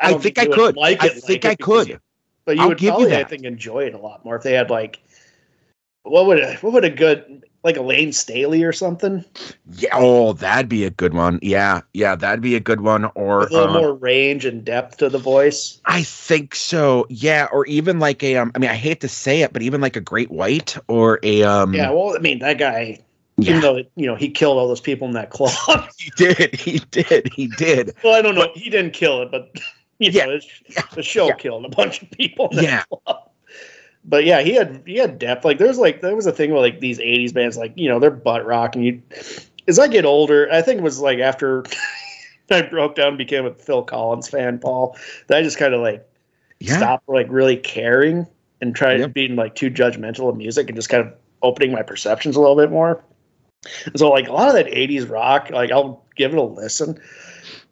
I don't think I could. like I it, think like I could. you- but you I'll would probably i think enjoy it a lot more if they had like what would a, what would a good like a Layne Staley or something Yeah. Oh, that'd be a good one. Yeah. Yeah. That'd be a good one. Or with a little uh, more range and depth to the voice I think so. Yeah. Or even like a, um, I mean, I hate to say it, but even like a great white or a, um, yeah well i mean that guy yeah, even though you know he killed all those people in that club he did. He did. He did. well i don't know he didn't kill it but you Yeah, know it's- the show yeah. killed a bunch of people in that Yeah. club. But yeah, he had he had depth. Like there's like there was a thing with like these '80s bands, like you know they're butt rock, and you as I get older, I think it was like after I broke down, and became a Phil Collins fan, Paul. That I just kind of like Yeah. stopped like really caring and tried Yep. being like too judgmental of music and just kind of opening my perceptions a little bit more. And so like a lot of that '80s rock, like I'll give it a listen.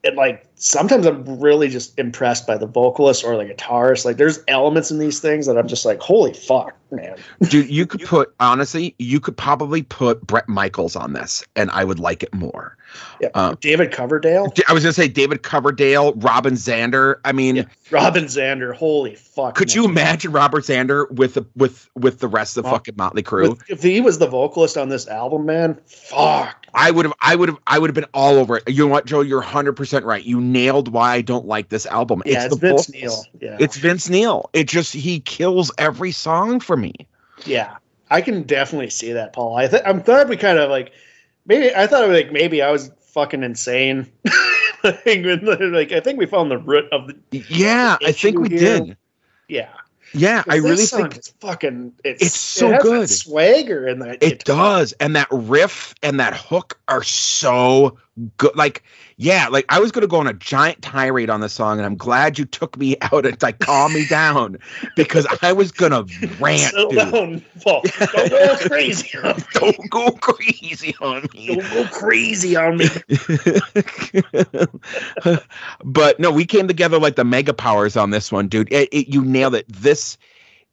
and like sometimes I'm really just impressed by the vocalist or the guitarist. Like there's elements in these things that I'm just like, holy fuck, man. Dude, you could put honestly, you could probably put Bret Michaels on this, and I would like it more. Yeah, um, David Coverdale. I was gonna say David Coverdale, Robin Zander. I mean, yeah. Robin Zander. Holy fuck! Could man. you imagine Robert Zander with the with with the rest of the fucking Motley Crue? With, if he was the vocalist on this album, man, fuck. I would have, I would have, I would have been all over it. You know what, Joe? You're 100 percent right. You nailed why I don't like this album. Yeah, it's, it's Vince vocals. Neil. Yeah, it's Vince Neil. It just he kills every song for me. Yeah, I can definitely see that, Paul. I th- I'm glad we kind of like maybe I thought like maybe I was fucking insane. like I think we found the root of the. Yeah, I think we here. did. Yeah. Yeah, I really think it's fucking. It's, it's so it good. swagger in that. It does, and that riff and that hook are so good. Like, yeah, like I was going to go on a giant tirade on the song, and I'm glad you took me out and like calm me down because I was going to rant. Settle down, Paul. Don't go crazy. On me. Don't go crazy on me. Don't go crazy on me. but no, we came together like the mega powers on this one, dude. It, it, you nailed it. This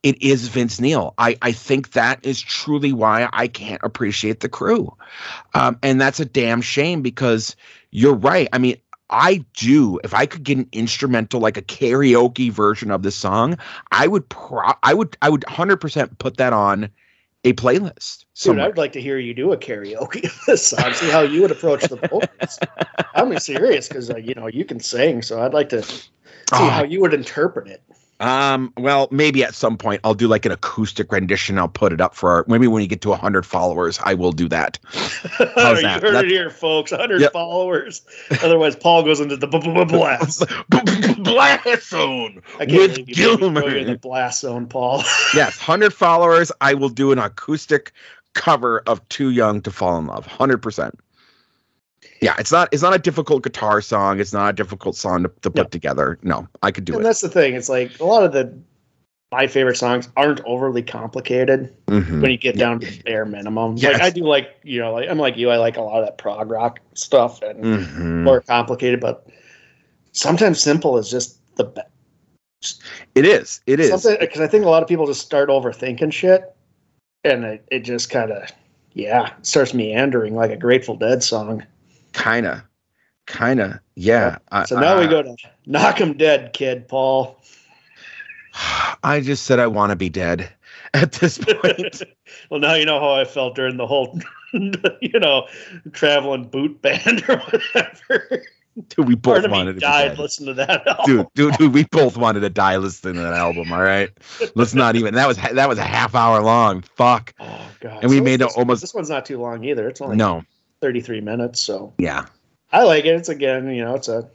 it is Vince Neil. I, I think that is truly why I can't appreciate the crew. Um, and that's a damn shame because you're right. I mean, I do. If I could get an instrumental, like a karaoke version of the song, I would pro I would I would hundred percent put that on a playlist. Dude, I'd like to hear you do a karaoke of this song. See how you would approach the vocals. I'm serious because uh, you know you can sing, so I'd like to see oh. how you would interpret it. Um, well, maybe at some point I'll do like an acoustic rendition. I'll put it up for our, maybe when you get to 100 followers, I will do that. How's that? you heard That's, it here, folks. 100 yep. followers. Otherwise, Paul goes into the blast. blast zone with Gilmer. The blast zone, Paul. yes, 100 followers. I will do an acoustic cover of Too Young to Fall in Love. 100% yeah, it's not it's not a difficult guitar song. It's not a difficult song to, to put together. No, I could do and it. And that's the thing. It's like a lot of the my favorite songs aren't overly complicated mm-hmm. when you get down to bare minimum. Yes. Like I do like you know like I'm like you. I like a lot of that prog rock stuff and mm-hmm. more complicated, but sometimes simple is just the best. It is. It is because I think a lot of people just start overthinking shit, and it, it just kind of yeah starts meandering like a Grateful Dead song. Kinda, kinda, yeah. So now uh, we go to knock him dead, kid, Paul. I just said I want to be dead at this point. well, now you know how I felt during the whole, you know, traveling boot band or whatever. Dude, we both wanted to died. Listen to that, dude, dude, dude. We both wanted to die listening to that album. All right, let's not even. That was that was a half hour long. Fuck. Oh god. And we so made this, almost. This one's not too long either. It's only no 33 minutes. So yeah, I like it. It's again, you know, it's a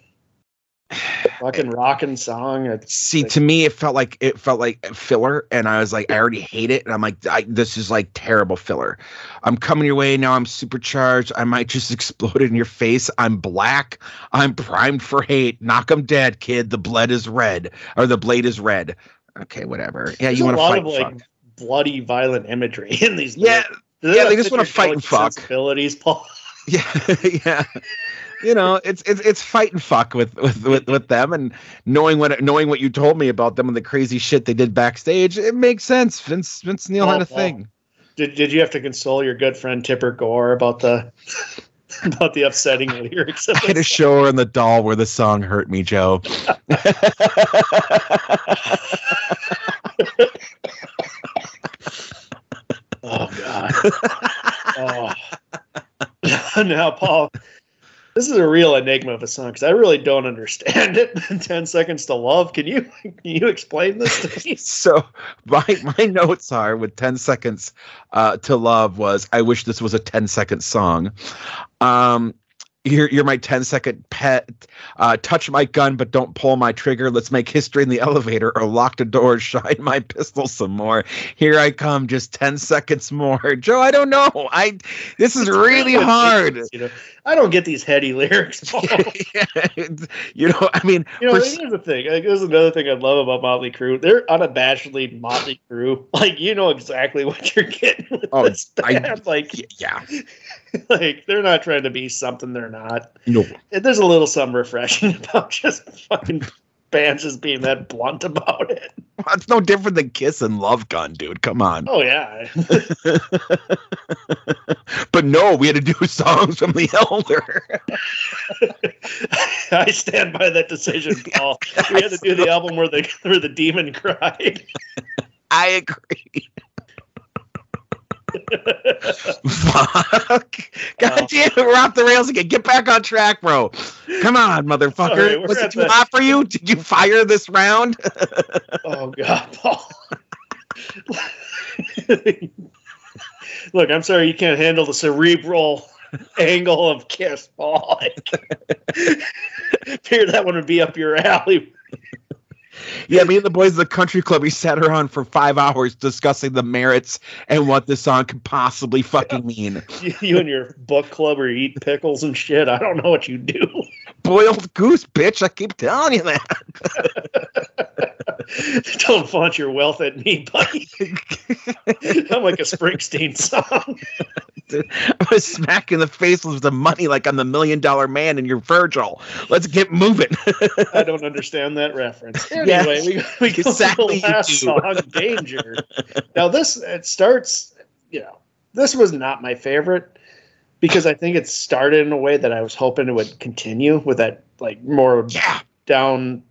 fucking rocking song. It's See, like, to me, it felt like it felt like filler, and I was like, I already hate it, and I'm like, I, this is like terrible filler. I'm coming your way now. I'm supercharged. I might just explode in your face. I'm black. I'm primed for hate. Knock 'em dead, kid. The blood is red, or the blade is red. Okay, whatever. Yeah, you want to fight? Of, like, bloody, violent imagery in these. Yeah, yeah, they just want to fight and fuck. Sensibilities, Paul. Yeah, yeah. You know, it's it's it's fight and fuck with, with with with them, and knowing what knowing what you told me about them and the crazy shit they did backstage, it makes sense. Vince Vince Neil oh, had a thing. Did did you have to console your good friend Tipper Gore about the about the upsetting lyrics? I had to show her in the doll where the song hurt me, Joe. Oh God. Oh. now, Paul, this is a real enigma of a song because I really don't understand it. Ten seconds to love. Can you can you explain this to me? so my my notes are with ten seconds uh, to love was I wish this was a 10 second song. Um, you're you're my 10 second pet. Uh, touch my gun but don't pull my trigger. Let's make history in the elevator or lock the door shine my pistol some more. Here i come just 10 seconds more. Joe i don't know. I this is really hard. you know. I don't get these heady lyrics yeah, you know i mean you know here's the thing. Like, there's another thing i love about motley crue. They're unabashedly motley crue. Like you know exactly what you're getting with oh, this. I, like yeah like they're not trying to be something they're not. No. There's a little some refreshing about just fucking bands just being that blunt about it. It's no different than Kiss and Love Gun, dude. Come on. Oh yeah. but no, we had to do songs from the Elder. I stand by that decision, Paul. We had to do the album where the where the demon cried. I agree. Fuck. God Wow. damn it, we're off the rails again. Get back on track, bro. Come on, motherfucker. Right, Was it too the- hot for you? Did you fire this round? Oh God, Paul. Look, I'm sorry you can't handle the cerebral angle of Kiss, Paul. Figured that one would be up your alley. Yeah, me and the boys at the country club, we sat around for five hours discussing the merits and what this song could possibly fucking mean. You, and your book club you eat pickles and shit. I don't know what you do. Boiled goose, bitch. I keep telling you that. don't flaunt your wealth at me, buddy. I'm like a Springsteen song. I was smacking the face with the money like I'm the million dollar man and you're Virgil. Let's get moving. I don't understand that reference. Yes, Anyway, we, we go exactly to the last song, Danger. now this it starts, you know, this was not my favorite because I think it started in a way that I was hoping it would continue with that like more yeah. down,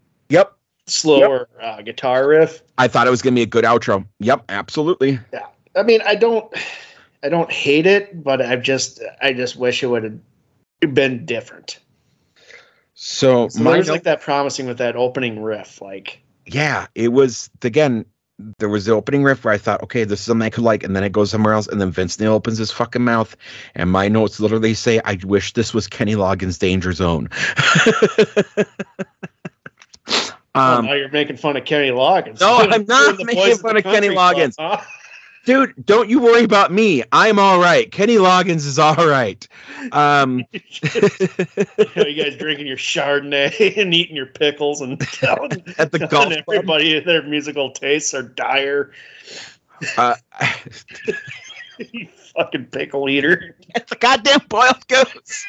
Yep. slower uh, guitar riff. I thought it was going to be a good outro. Yep, absolutely. Yeah, I mean, I don't, I don't hate it, but I just, I just wish it would have been different. So, So my there was note- like that promising with that opening riff, like yeah, it was again. There was the opening riff where I thought, okay, this is something I could like, and then it goes somewhere else, and then Vince Neil opens his fucking mouth, and my notes literally say, "I wish this was Kenny Loggins' Danger Zone." oh, um, now you're making fun of Kenny Loggins. No, I'm not making fun of Kenny Country Club, Loggins. huh? dude, don't you worry about me. I'm all right. Kenny Loggins is all right. Um, you, guys drinking your Chardonnay and eating your pickles and telling, at the telling golf club. everybody their musical tastes are dire. Uh, you fucking pickle eater. it's a goddamn boiled goose.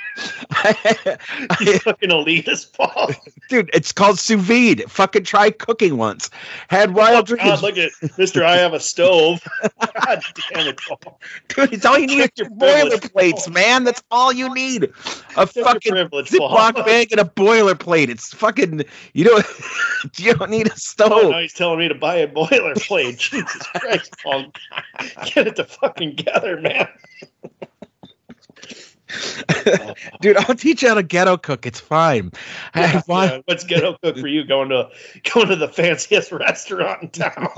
You fucking elitist, Paul. dude, it's called sous vide. Fucking try cooking once. Had oh, wild Oh, dreams. God, look at Mister. I have a stove. God damn it, Paul. Dude, it's all you need is your two boiler plates, man. That's all you need. A Check fucking. Ziploc bag and a boiler plate. It's fucking you don't you don't need a Oh, stove. now he's telling me to buy a boilerplate. Jesus Christ, Paul. Get it to fucking gather, man. Dude, I'll teach you how to ghetto cook. It's fine. Had Yeah, what's ghetto cook for you going to going to the fanciest restaurant in town?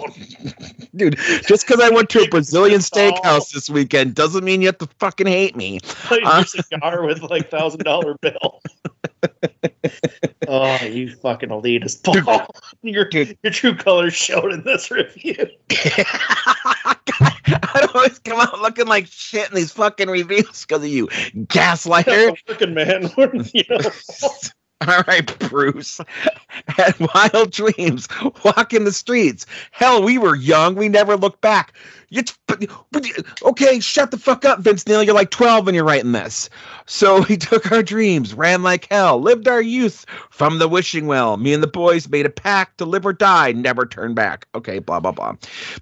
Dude, just because I went to a Brazilian steakhouse this weekend doesn't mean you have to fucking hate me. Light Uh. your cigar with like thousand dollar bill. oh, you fucking elitist, Paul. Your Dude. your true colors showed in this review. I always come out looking like shit in these fucking reviews because of you, gaslighter. Fucking man, you know. All right, Bruce. Had wild dreams, walking the streets. Hell, we were young. We never looked back. It's, but, but, okay, shut the fuck up, Vince Neil. You're like 12 when you're writing this. So we took our dreams, ran like hell, lived our youth from the wishing well. Me and the boys made a pact to live or die, never turn back. Okay, blah, blah, blah.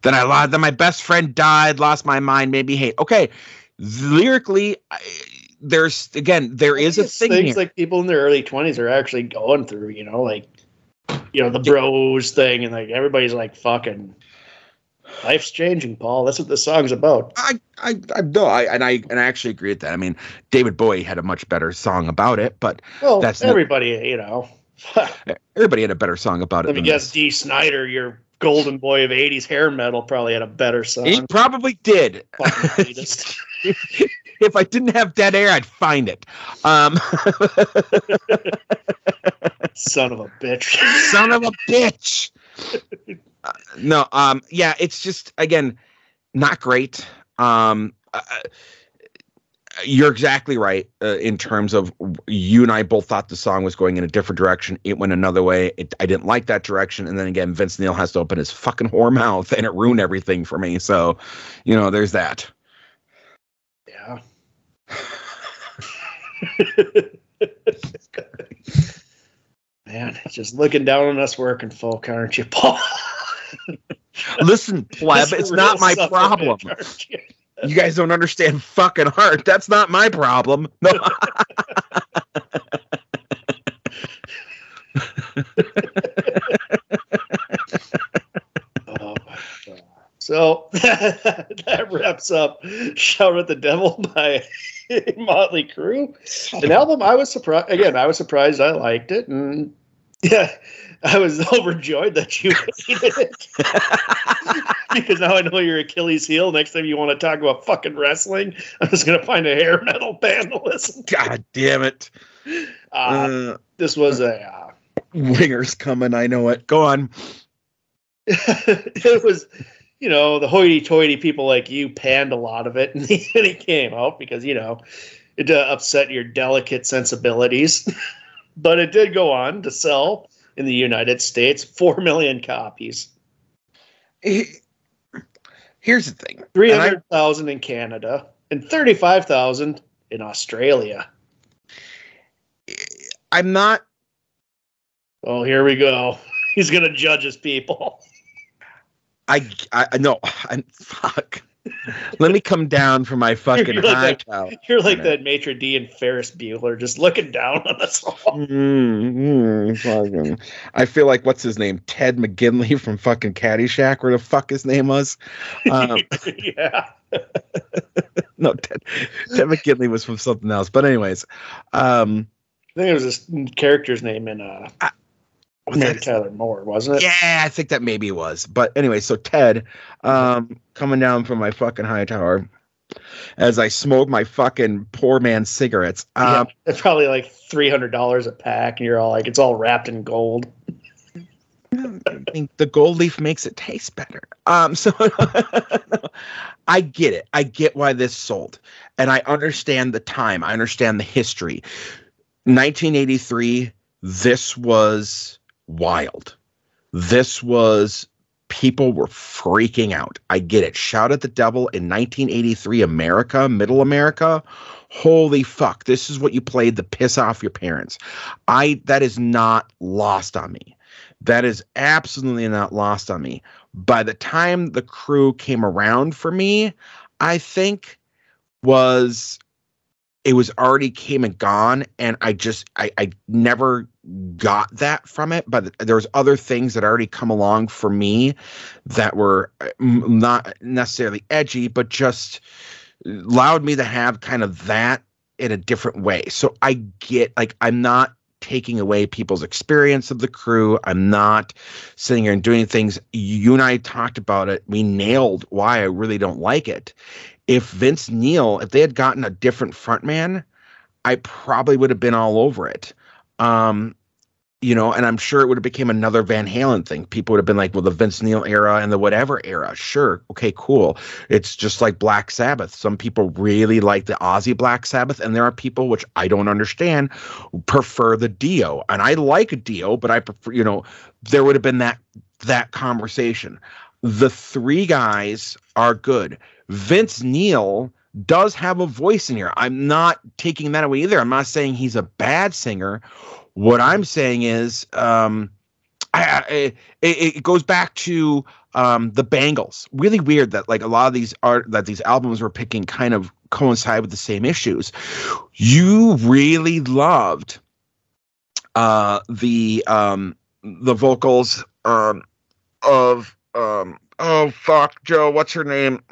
Then I lied. Then my best friend died, lost my mind, made me hate. Okay, lyrically, there's, again, there is a thing things here. like people in their early twenties are actually going through. You know, like you know the bros thing, and like everybody's like fucking. Life's changing, Paul. That's what the song's about. I, I, I no, I, and I, and I actually agree with that. I mean, David Bowie had a much better song about it, but Well, That's not- everybody, you know. everybody had a better song about it. Let me than guess, this. Dee Snider, your golden boy of '80s hair metal, probably had a better song. He probably did. If I didn't have dead air, I'd find it. Um, Son of a bitch. son of a bitch. Uh, no, um, yeah, it's just again not great. Um, uh, you're exactly right uh, in terms of you and I both thought the song was going in a different direction. It went another way. It, I didn't like that direction, and then again, Vince Neil has to open his fucking whore mouth, and it ruined everything for me. So, you know, there's that. yeah. Man, just looking down on us working folk, aren't you, Paul? Listen, pleb, it's not my problem. You? You guys don't understand fucking art. That's not my problem. No. Oh my God. So that wraps up Shout at the Devil by Motley Crue. An album I was surprised again, I was surprised I liked it and yeah, I was overjoyed that you hated it. because now I know your Achilles heel. Next time you want to talk about fucking wrestling, I'm just gonna find a hair metal band to listen to. God damn it. Uh, Uh, this was a uh, winger's coming. I know it. Go on. it was, you know, the hoity-toity people like you panned a lot of it, and it came out because you know it uh, upset your delicate sensibilities. but it did go on to sell in the United States four million copies, Here's the thing. three hundred thousand in Canada, and thirty-five thousand in Australia. I'm not Oh, here we go. He's gonna judge his people. I I no I'm fuck. Let me come down from my fucking You're like high that- tower. You're like that Maitre D and Ferris Bueller, just looking down on us all. Mm, mm, fucking. I feel like what's his name? Ted McGinley from fucking Caddyshack, where the fuck his name was. Um, yeah. no, Ted, Ted McGinley was from something else. But anyways, um, I think it was this character's name in uh, what's Mary that? Tyler Moore, wasn't it? Yeah, I think that maybe it was. But anyway, so Ted, um, coming down from my fucking high tower as I smoke my fucking poor man cigarettes. Yeah. Um, It's probably like three hundred dollars a pack, and you're all like, it's all wrapped in gold. I think the gold leaf makes it taste better. Um, so I get it. I get why this sold, and I understand the time. I understand the history. 1983. This was wild. This was people were freaking out. I get it. Shout at the devil in 1983 America, middle America. Holy fuck. This is what you played to piss off your parents. I that is not lost on me. That is absolutely not lost on me. By the time the crew came around for me, I think was it was already came and gone and i just i, I never got that from it but there was other things that already come along for me that were uh, not necessarily edgy but just allowed me to have kind of that in a different way. So i get like i'm not taking away people's experience of the crew. I'm not sitting here and doing things. You and i talked about it. We nailed why i really don't like it. If Vince Neil, if they had gotten a different frontman, I probably would have been all over it. Um, you know, and I'm sure it would have became another Van Halen thing. People would have been like, well, the Vince Neil era and the whatever era. Sure. Okay, cool. It's just like Black Sabbath. Some people really like the Ozzy Black Sabbath, and there are people which I don't understand prefer the Dio. And I like a Dio, but I prefer, you know, there would have been that that conversation. The three guys are good. Vince Neil does have a voice in here. I'm not taking that away either. I'm not saying he's a bad singer. What I'm saying is, um, I, I, it, it goes back to um, the Bangles. Really weird that like a lot of these art that these albums we're picking kind of coincide with the same issues. You really loved uh, the um, the vocals um, of um, oh fuck Joe, what's her name?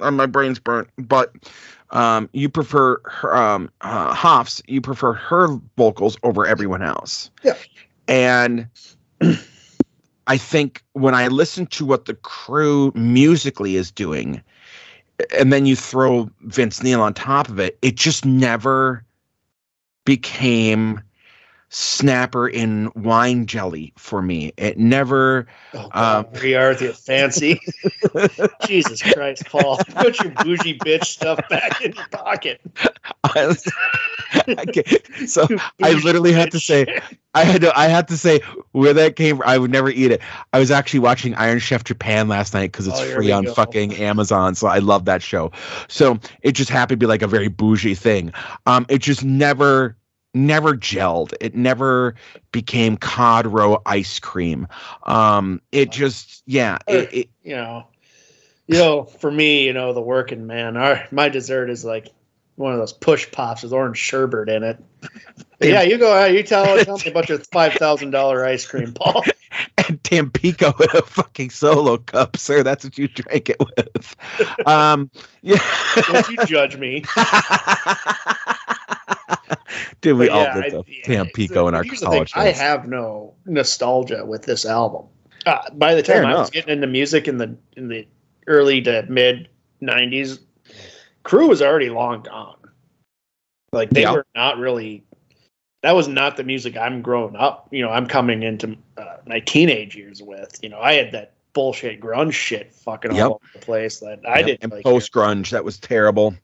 Uh, my brain's burnt, but um, you prefer her, um, uh, Hoffs. You prefer her vocals over everyone else. Yeah. and I think when I listen to what the crew musically is doing, and then you throw Vince Neil on top of it, it just never became snapper in wine jelly for me. It never Oh, God, Um, we are the fancy. Jesus Christ, Paul. Put your bougie bitch stuff back in your pocket. okay. So I literally had to say I had to I had to say where that came from. I would never eat it. I was actually watching Iron Chef Japan last night because it's Oh, free on go. fucking Amazon. So I love that show. So it just happened to be like a very bougie thing. Um, it just never, never gelled. It never became cod roe ice cream. Um, it just, yeah, it, it, you know, you know, for me, you know, the working man, our my dessert is like one of those push pops with orange sherbet in it. But yeah, you go. You tell, tell me about your five thousand dollar ice cream, Paul. and Tampico in a fucking solo cup, sir. That's what you drank it with. Um, yeah. Don't you judge me. Dude, we But all yeah, did I- the yeah, Tampico so in our college I have no nostalgia with this album. Uh, by the time Fair I was getting into music in the in the early to mid '90s, Crew was already long gone. Like they Yeah. were not really. That was not the music I'm growing up. You know, I'm coming into uh, my teenage years with. You know, I had that bullshit grunge shit fucking Yep. all over the place that I didn't and like. post grunge. That was terrible.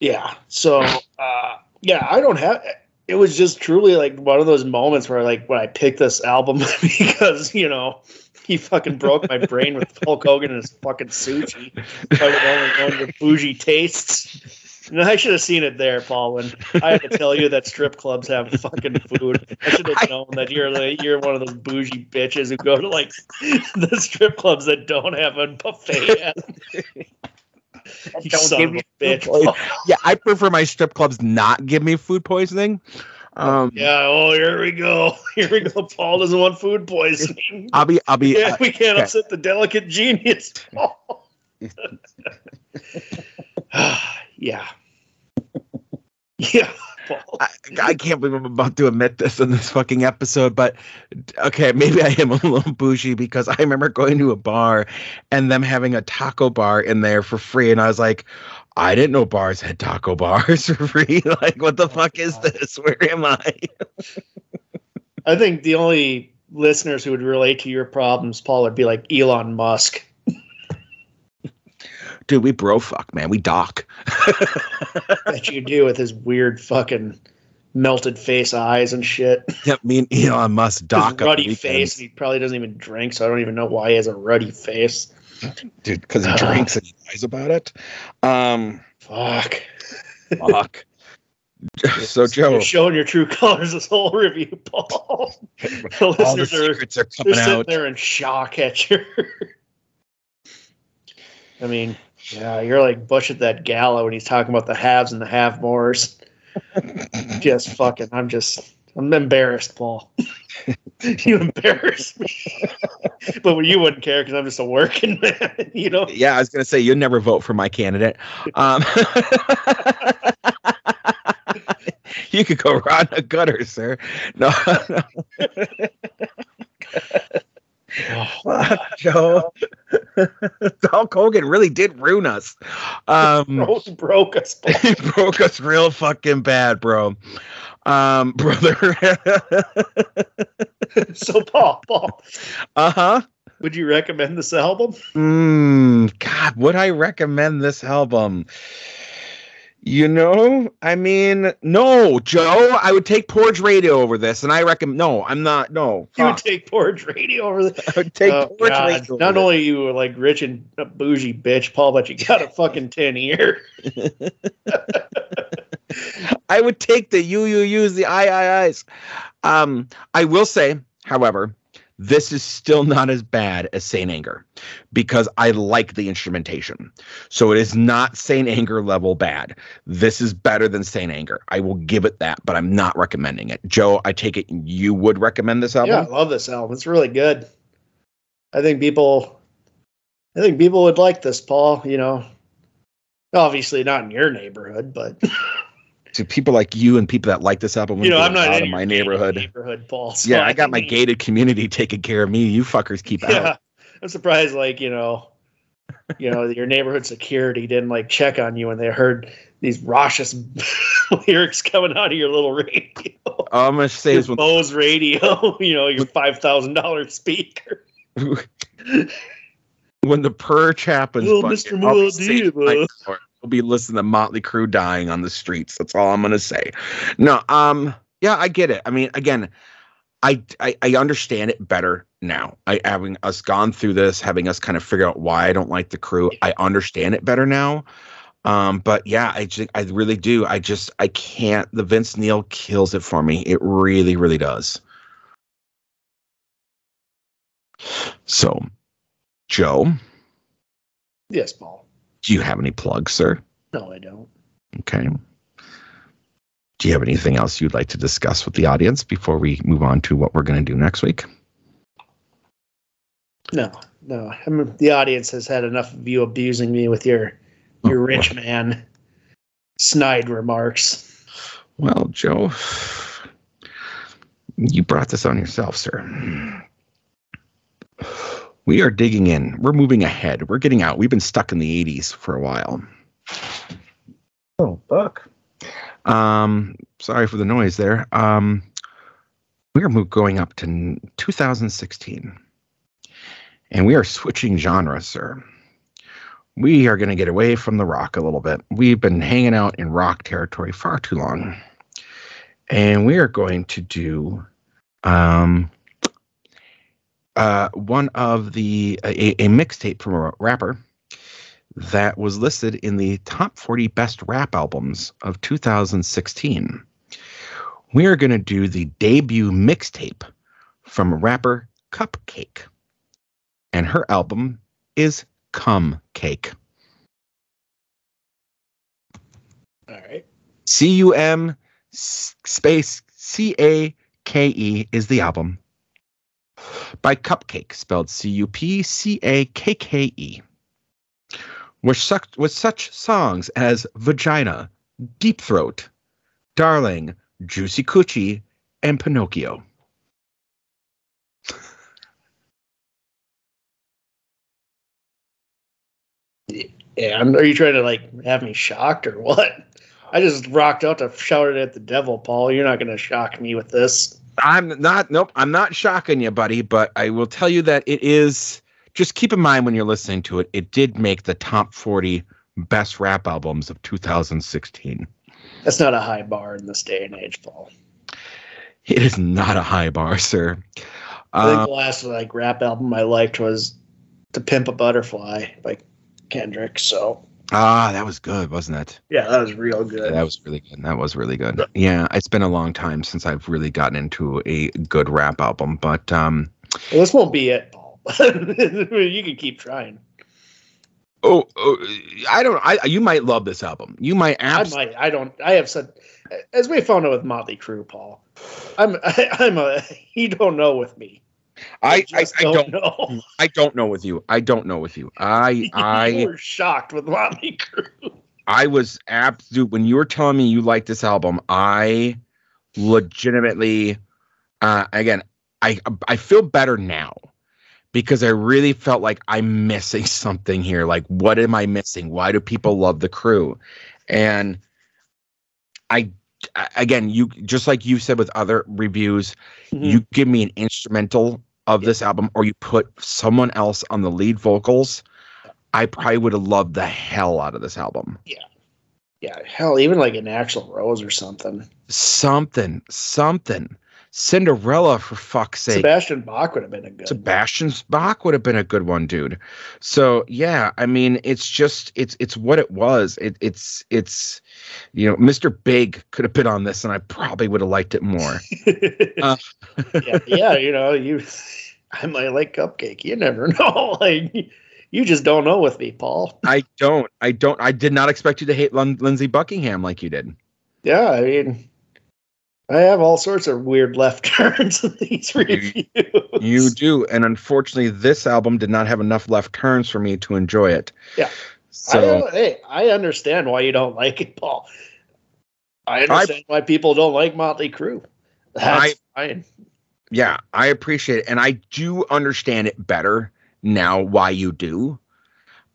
Yeah. So, uh, yeah, I don't have. It was just truly like one of those moments where, like, when I picked this album because you know he fucking broke my brain with Hulk Hogan and his fucking sushi. Only your bougie tastes. I should have seen it there, Paul. When I had to tell you that strip clubs have fucking food, I should have known that you're like you're one of those bougie bitches who go to like the strip clubs that don't have a buffet. You Don't son give of me a bitch. food Yeah, I prefer my strip clubs not give me food poisoning. Um, Yeah, oh, here we go. Here we go. Paul doesn't want food poisoning. I'll be, I'll be. Yeah, uh, we can't okay. upset the delicate genius, Paul. yeah. Yeah, Paul. I, I can't believe I'm about to admit this in this fucking episode, but okay, maybe I am a little bougie because I remember going to a bar and them having a taco bar in there for free, and I was like, I didn't know bars had taco bars for free. Like, what the oh fuck is this? Where am I? I think the only listeners who would relate to your problems, Paul, would be like Elon Musk. Dude, we bro fuck, man. We dock. that you do with his weird fucking melted face eyes and shit. Yep, me and Elon Musk His dock. up ruddy face. He probably doesn't even drink, so I don't even know why he has a ruddy face. dude, because he drinks and he lies about it. Um, Fuck. fuck. so Joe, You're showing your true colors this whole review, Paul. the all the listeners are secrets are they're sitting out. there in shock at your. I mean, yeah, you're like Bush at that gala when he's talking about the haves and the have mores. just fucking, I'm just, I'm embarrassed, Paul. you embarrass me, but you wouldn't care because I'm just a working man, you know. Yeah, I was gonna say you'd never vote for my candidate. Um, you could go rot in a gutter, sir. No, Fuck, Joe. Hulk Hogan really did ruin us. Um, Broke, broke us, he broke us real fucking bad, bro. Um, brother. So, Paul, Paul, uh huh. would you recommend this album? Mm, God, would I recommend this album? You know, I mean, no, Joe. I would take Porridge Radio over this, and I recommend. No, I'm not. No, You would take Porridge Radio over the. I would take Oh, God. Radio. Not only are you like rich and a bougie bitch, Paul, but you got a fucking tin ear. I would take the you, you, use the I, I, I's. Um, I will say, however, this is still not as bad as Saint Anger because I like the instrumentation. So it is not Saint Anger level bad. This is better than Saint Anger. I will give it that, but I'm not recommending it. Joe, I take it you would recommend this album? Yeah, I love this album. It's really good. I think people, I think people would like this, Paul. You know, obviously not in your neighborhood, but To people like you and people that like this album, you know, I'm not out in in my neighborhood. Neighborhood, Paul. So Yeah, I got my gated community taking care of me. You fuckers keep out. Yeah, I'm surprised. Like you know, you know, your neighborhood security didn't like check on you when they heard these raucous lyrics coming out of your little radio. I'm gonna say Your when Bose radio, you know, your five thousand dollar speaker. when the purge happens, Little Mr. I'll be Muad'Dib, safe in my uh. door. I'll be listening to Mötley Crüe dying on the streets. That's all I'm gonna say. No, um, yeah, I get it. I mean, again, I, I I understand it better now. I having us gone through this, having us kind of figure out why I don't like the crew. I understand it better now. Um, but yeah, I just I really do. I just I can't. The Vince Neil kills it for me. It really, really does. So, Joe, Yes, Paul. Do you have any plugs, sir? No, I don't. Okay. Do you have anything else you'd like to discuss with the audience before we move on to what we're going to do next week? No, no. I mean, the audience has had enough of you abusing me with your your Oh, rich man snide remarks. Well, Joe, you brought this on yourself, sir. We are digging in. We're moving ahead. We're getting out. We've been stuck in the 80s for a while. Oh, Buck. Um, sorry for the noise there. Um, we are going up to 2016, and we are switching genres, sir. We are going to get away from the rock a little bit. We've been hanging out in rock territory far too long, and we are going to do um, uh, one of the a, a mixtape from a rapper that was listed in the top 40 best rap albums of 2016. We are going to do the debut mixtape from rapper CupcakKe. And her album is Cum Cake. All right. C U M space C A K E is the album. By CupcakKe, spelled C U P C A K K E. With such, with such songs as Vagina, Deep Throat, Darling, Juicy Coochie, and Pinocchio. Yeah, are you trying to like have me shocked or what? I just rocked out to shout it at the devil, Paul. You're not going to shock me with this. I'm not, nope, I'm not shocking you, buddy, but I will tell you that it is, just keep in mind when you're listening to it, it did make the top 40 best rap albums of 2016. That's not a high bar in this day and age, Paul. It is not a high bar, sir. I think Uh, the last like rap album I liked was "To Pimp a Butterfly" by Kendrick. So ah, that was good, wasn't it? yeah, that was real good. That was really good. That was really good. Yeah, it's been a long time since I've really gotten into a good rap album, but um, Well, this won't be it, Paul. you can keep trying. oh, oh I don't. I you might love this album. You might I might. I don't. I have said, as we found out with Mötley Crüe, Paul. I'm. I, I'm a. You don't know with me. I, I, I don't. know. I don't know with you. I don't know with you. I you I were shocked with Mötley Crüe. I was absolute when you were telling me you liked this album. I legitimately, uh, again, I I feel better now because I really felt like I'm missing something here. Like, what am I missing? Why do people love the crew? And I, again, you just like you said with other reviews, Mm-hmm. you give me an instrumental of this album or you put someone else on the lead vocals, I probably would have loved the hell out of this album. Yeah. Yeah, hell, even like an Axl Rose or something. Something, something. Cinderella, for fuck's sake. Sebastian Bach would have been a good. Sebastian Bach would have been a good one, dude. So yeah, I mean, it's just it's it's what it was. It, it's it's you know, Mr. Big could have been on this, and I probably would have liked it more. Uh. yeah, yeah, you know, you. I might like CupcakKe. You never know. Like, you just don't know with me, Paul. I don't, I don't, I did not expect you to hate Lin- Lindsey Buckingham like you did. Yeah, I mean, I have all sorts of weird left turns in these reviews. You you, do, and unfortunately, this album did not have enough left turns for me to enjoy it. Yeah. I So don't, hey, I understand why you don't like it, Paul. I understand why people don't like Mötley Crüe. That's fine. yeah, I appreciate it, and I do understand it better now. Why you do,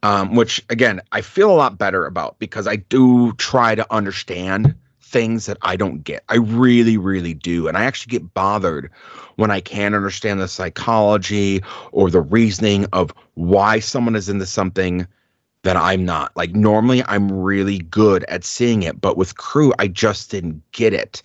um, which again, I feel a lot better about because I do try to understand things that I don't get. I really, really do, and I actually get bothered when I can't understand the psychology or the reasoning of why someone is into something that I'm not. Like normally I'm really good at seeing it, but with crew I just didn't get it.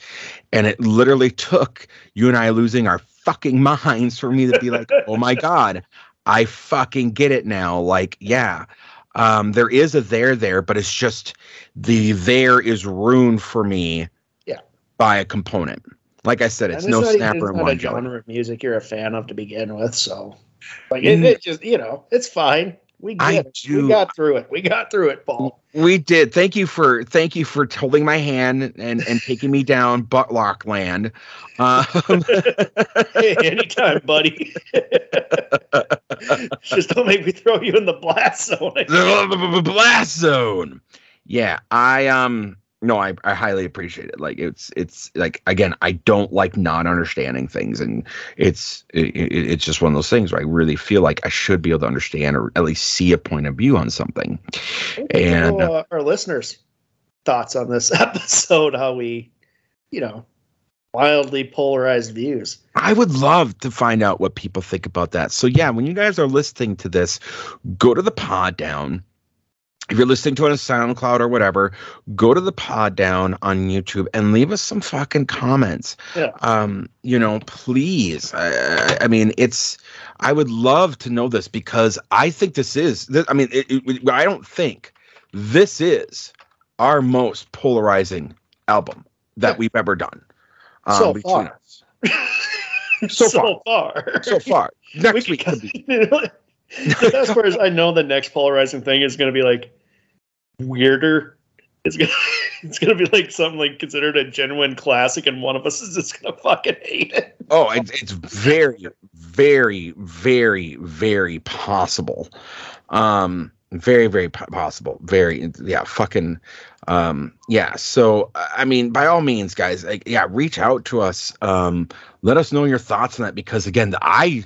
And it literally took you and I losing our fucking minds for me to be like, oh my god, I fucking get it now. Like, yeah, um, there is a there there, but it's just the there is ruined for me. Yeah. By a component. Like I said, it's And no not- snapper it's not one a genre of music you're a fan of to begin with, so like it, it just you know it's fine. We do- We got through it. We got through it, Paul. We did. Thank you for thank you for holding my hand and and taking me down butt rock land. Um, hey, anytime, buddy. just don't make me throw you in the blast zone. the blast zone. Yeah, I um no, I, I highly appreciate it. Like it's it's like again, I don't like not understanding things, and it's it, it- it's just one of those things where I really feel like I should be able to understand or at least see a point of view on something. And- Know, uh, our listeners' thoughts on this episode, how we, you know, wildly polarized views. I would love to find out what people think about that. So yeah, when you guys are listening to this, go to the pod down. If you're listening to it on SoundCloud or whatever, go to the pod down on YouTube and leave us some fucking comments. Yeah. Um, you know, please. I, I mean, it's. I would love to know this because I think this is. I mean, it, it, I don't think this is our most polarizing album that Yeah. we've ever done. um, so far. So so far. so far. Next We week could be. as far as I know, the next polarizing thing is going to be like weirder. It's gonna, it's gonna be like something like considered a genuine classic, and one of us is just gonna fucking hate it. Oh, it's, it's very, very, very, very possible. Um, very, very possible. Very, yeah, fucking, um, yeah. So, I mean, by all means, guys, like, yeah, reach out to us. Um, let us know your thoughts on that because, again, I,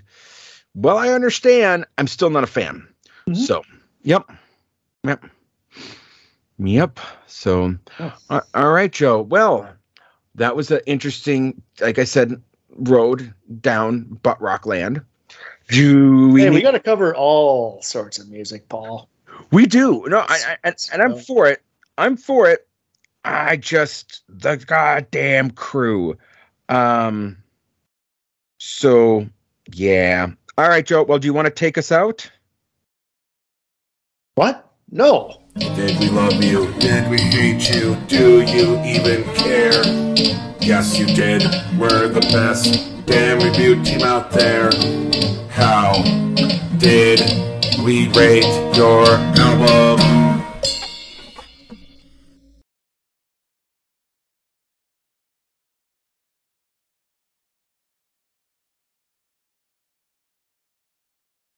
well, I understand. I'm still not a fan. Mhm. So, yep, yep, yep. So, Oh. all right, Joe. Well, that was an interesting, like I said, road down butt rock land. Do we? Hey, we got to cover all sorts of music, Paul. we do. No, I, I and, and I'm for it. I'm for it. I just the goddamn crew. Um. So yeah. All right, Joe. Well, do you want to take us out? What? No. Did we love you? Did we hate you? Do you even care? Yes, you did. We're the best damn review team out there. How did we rate your album?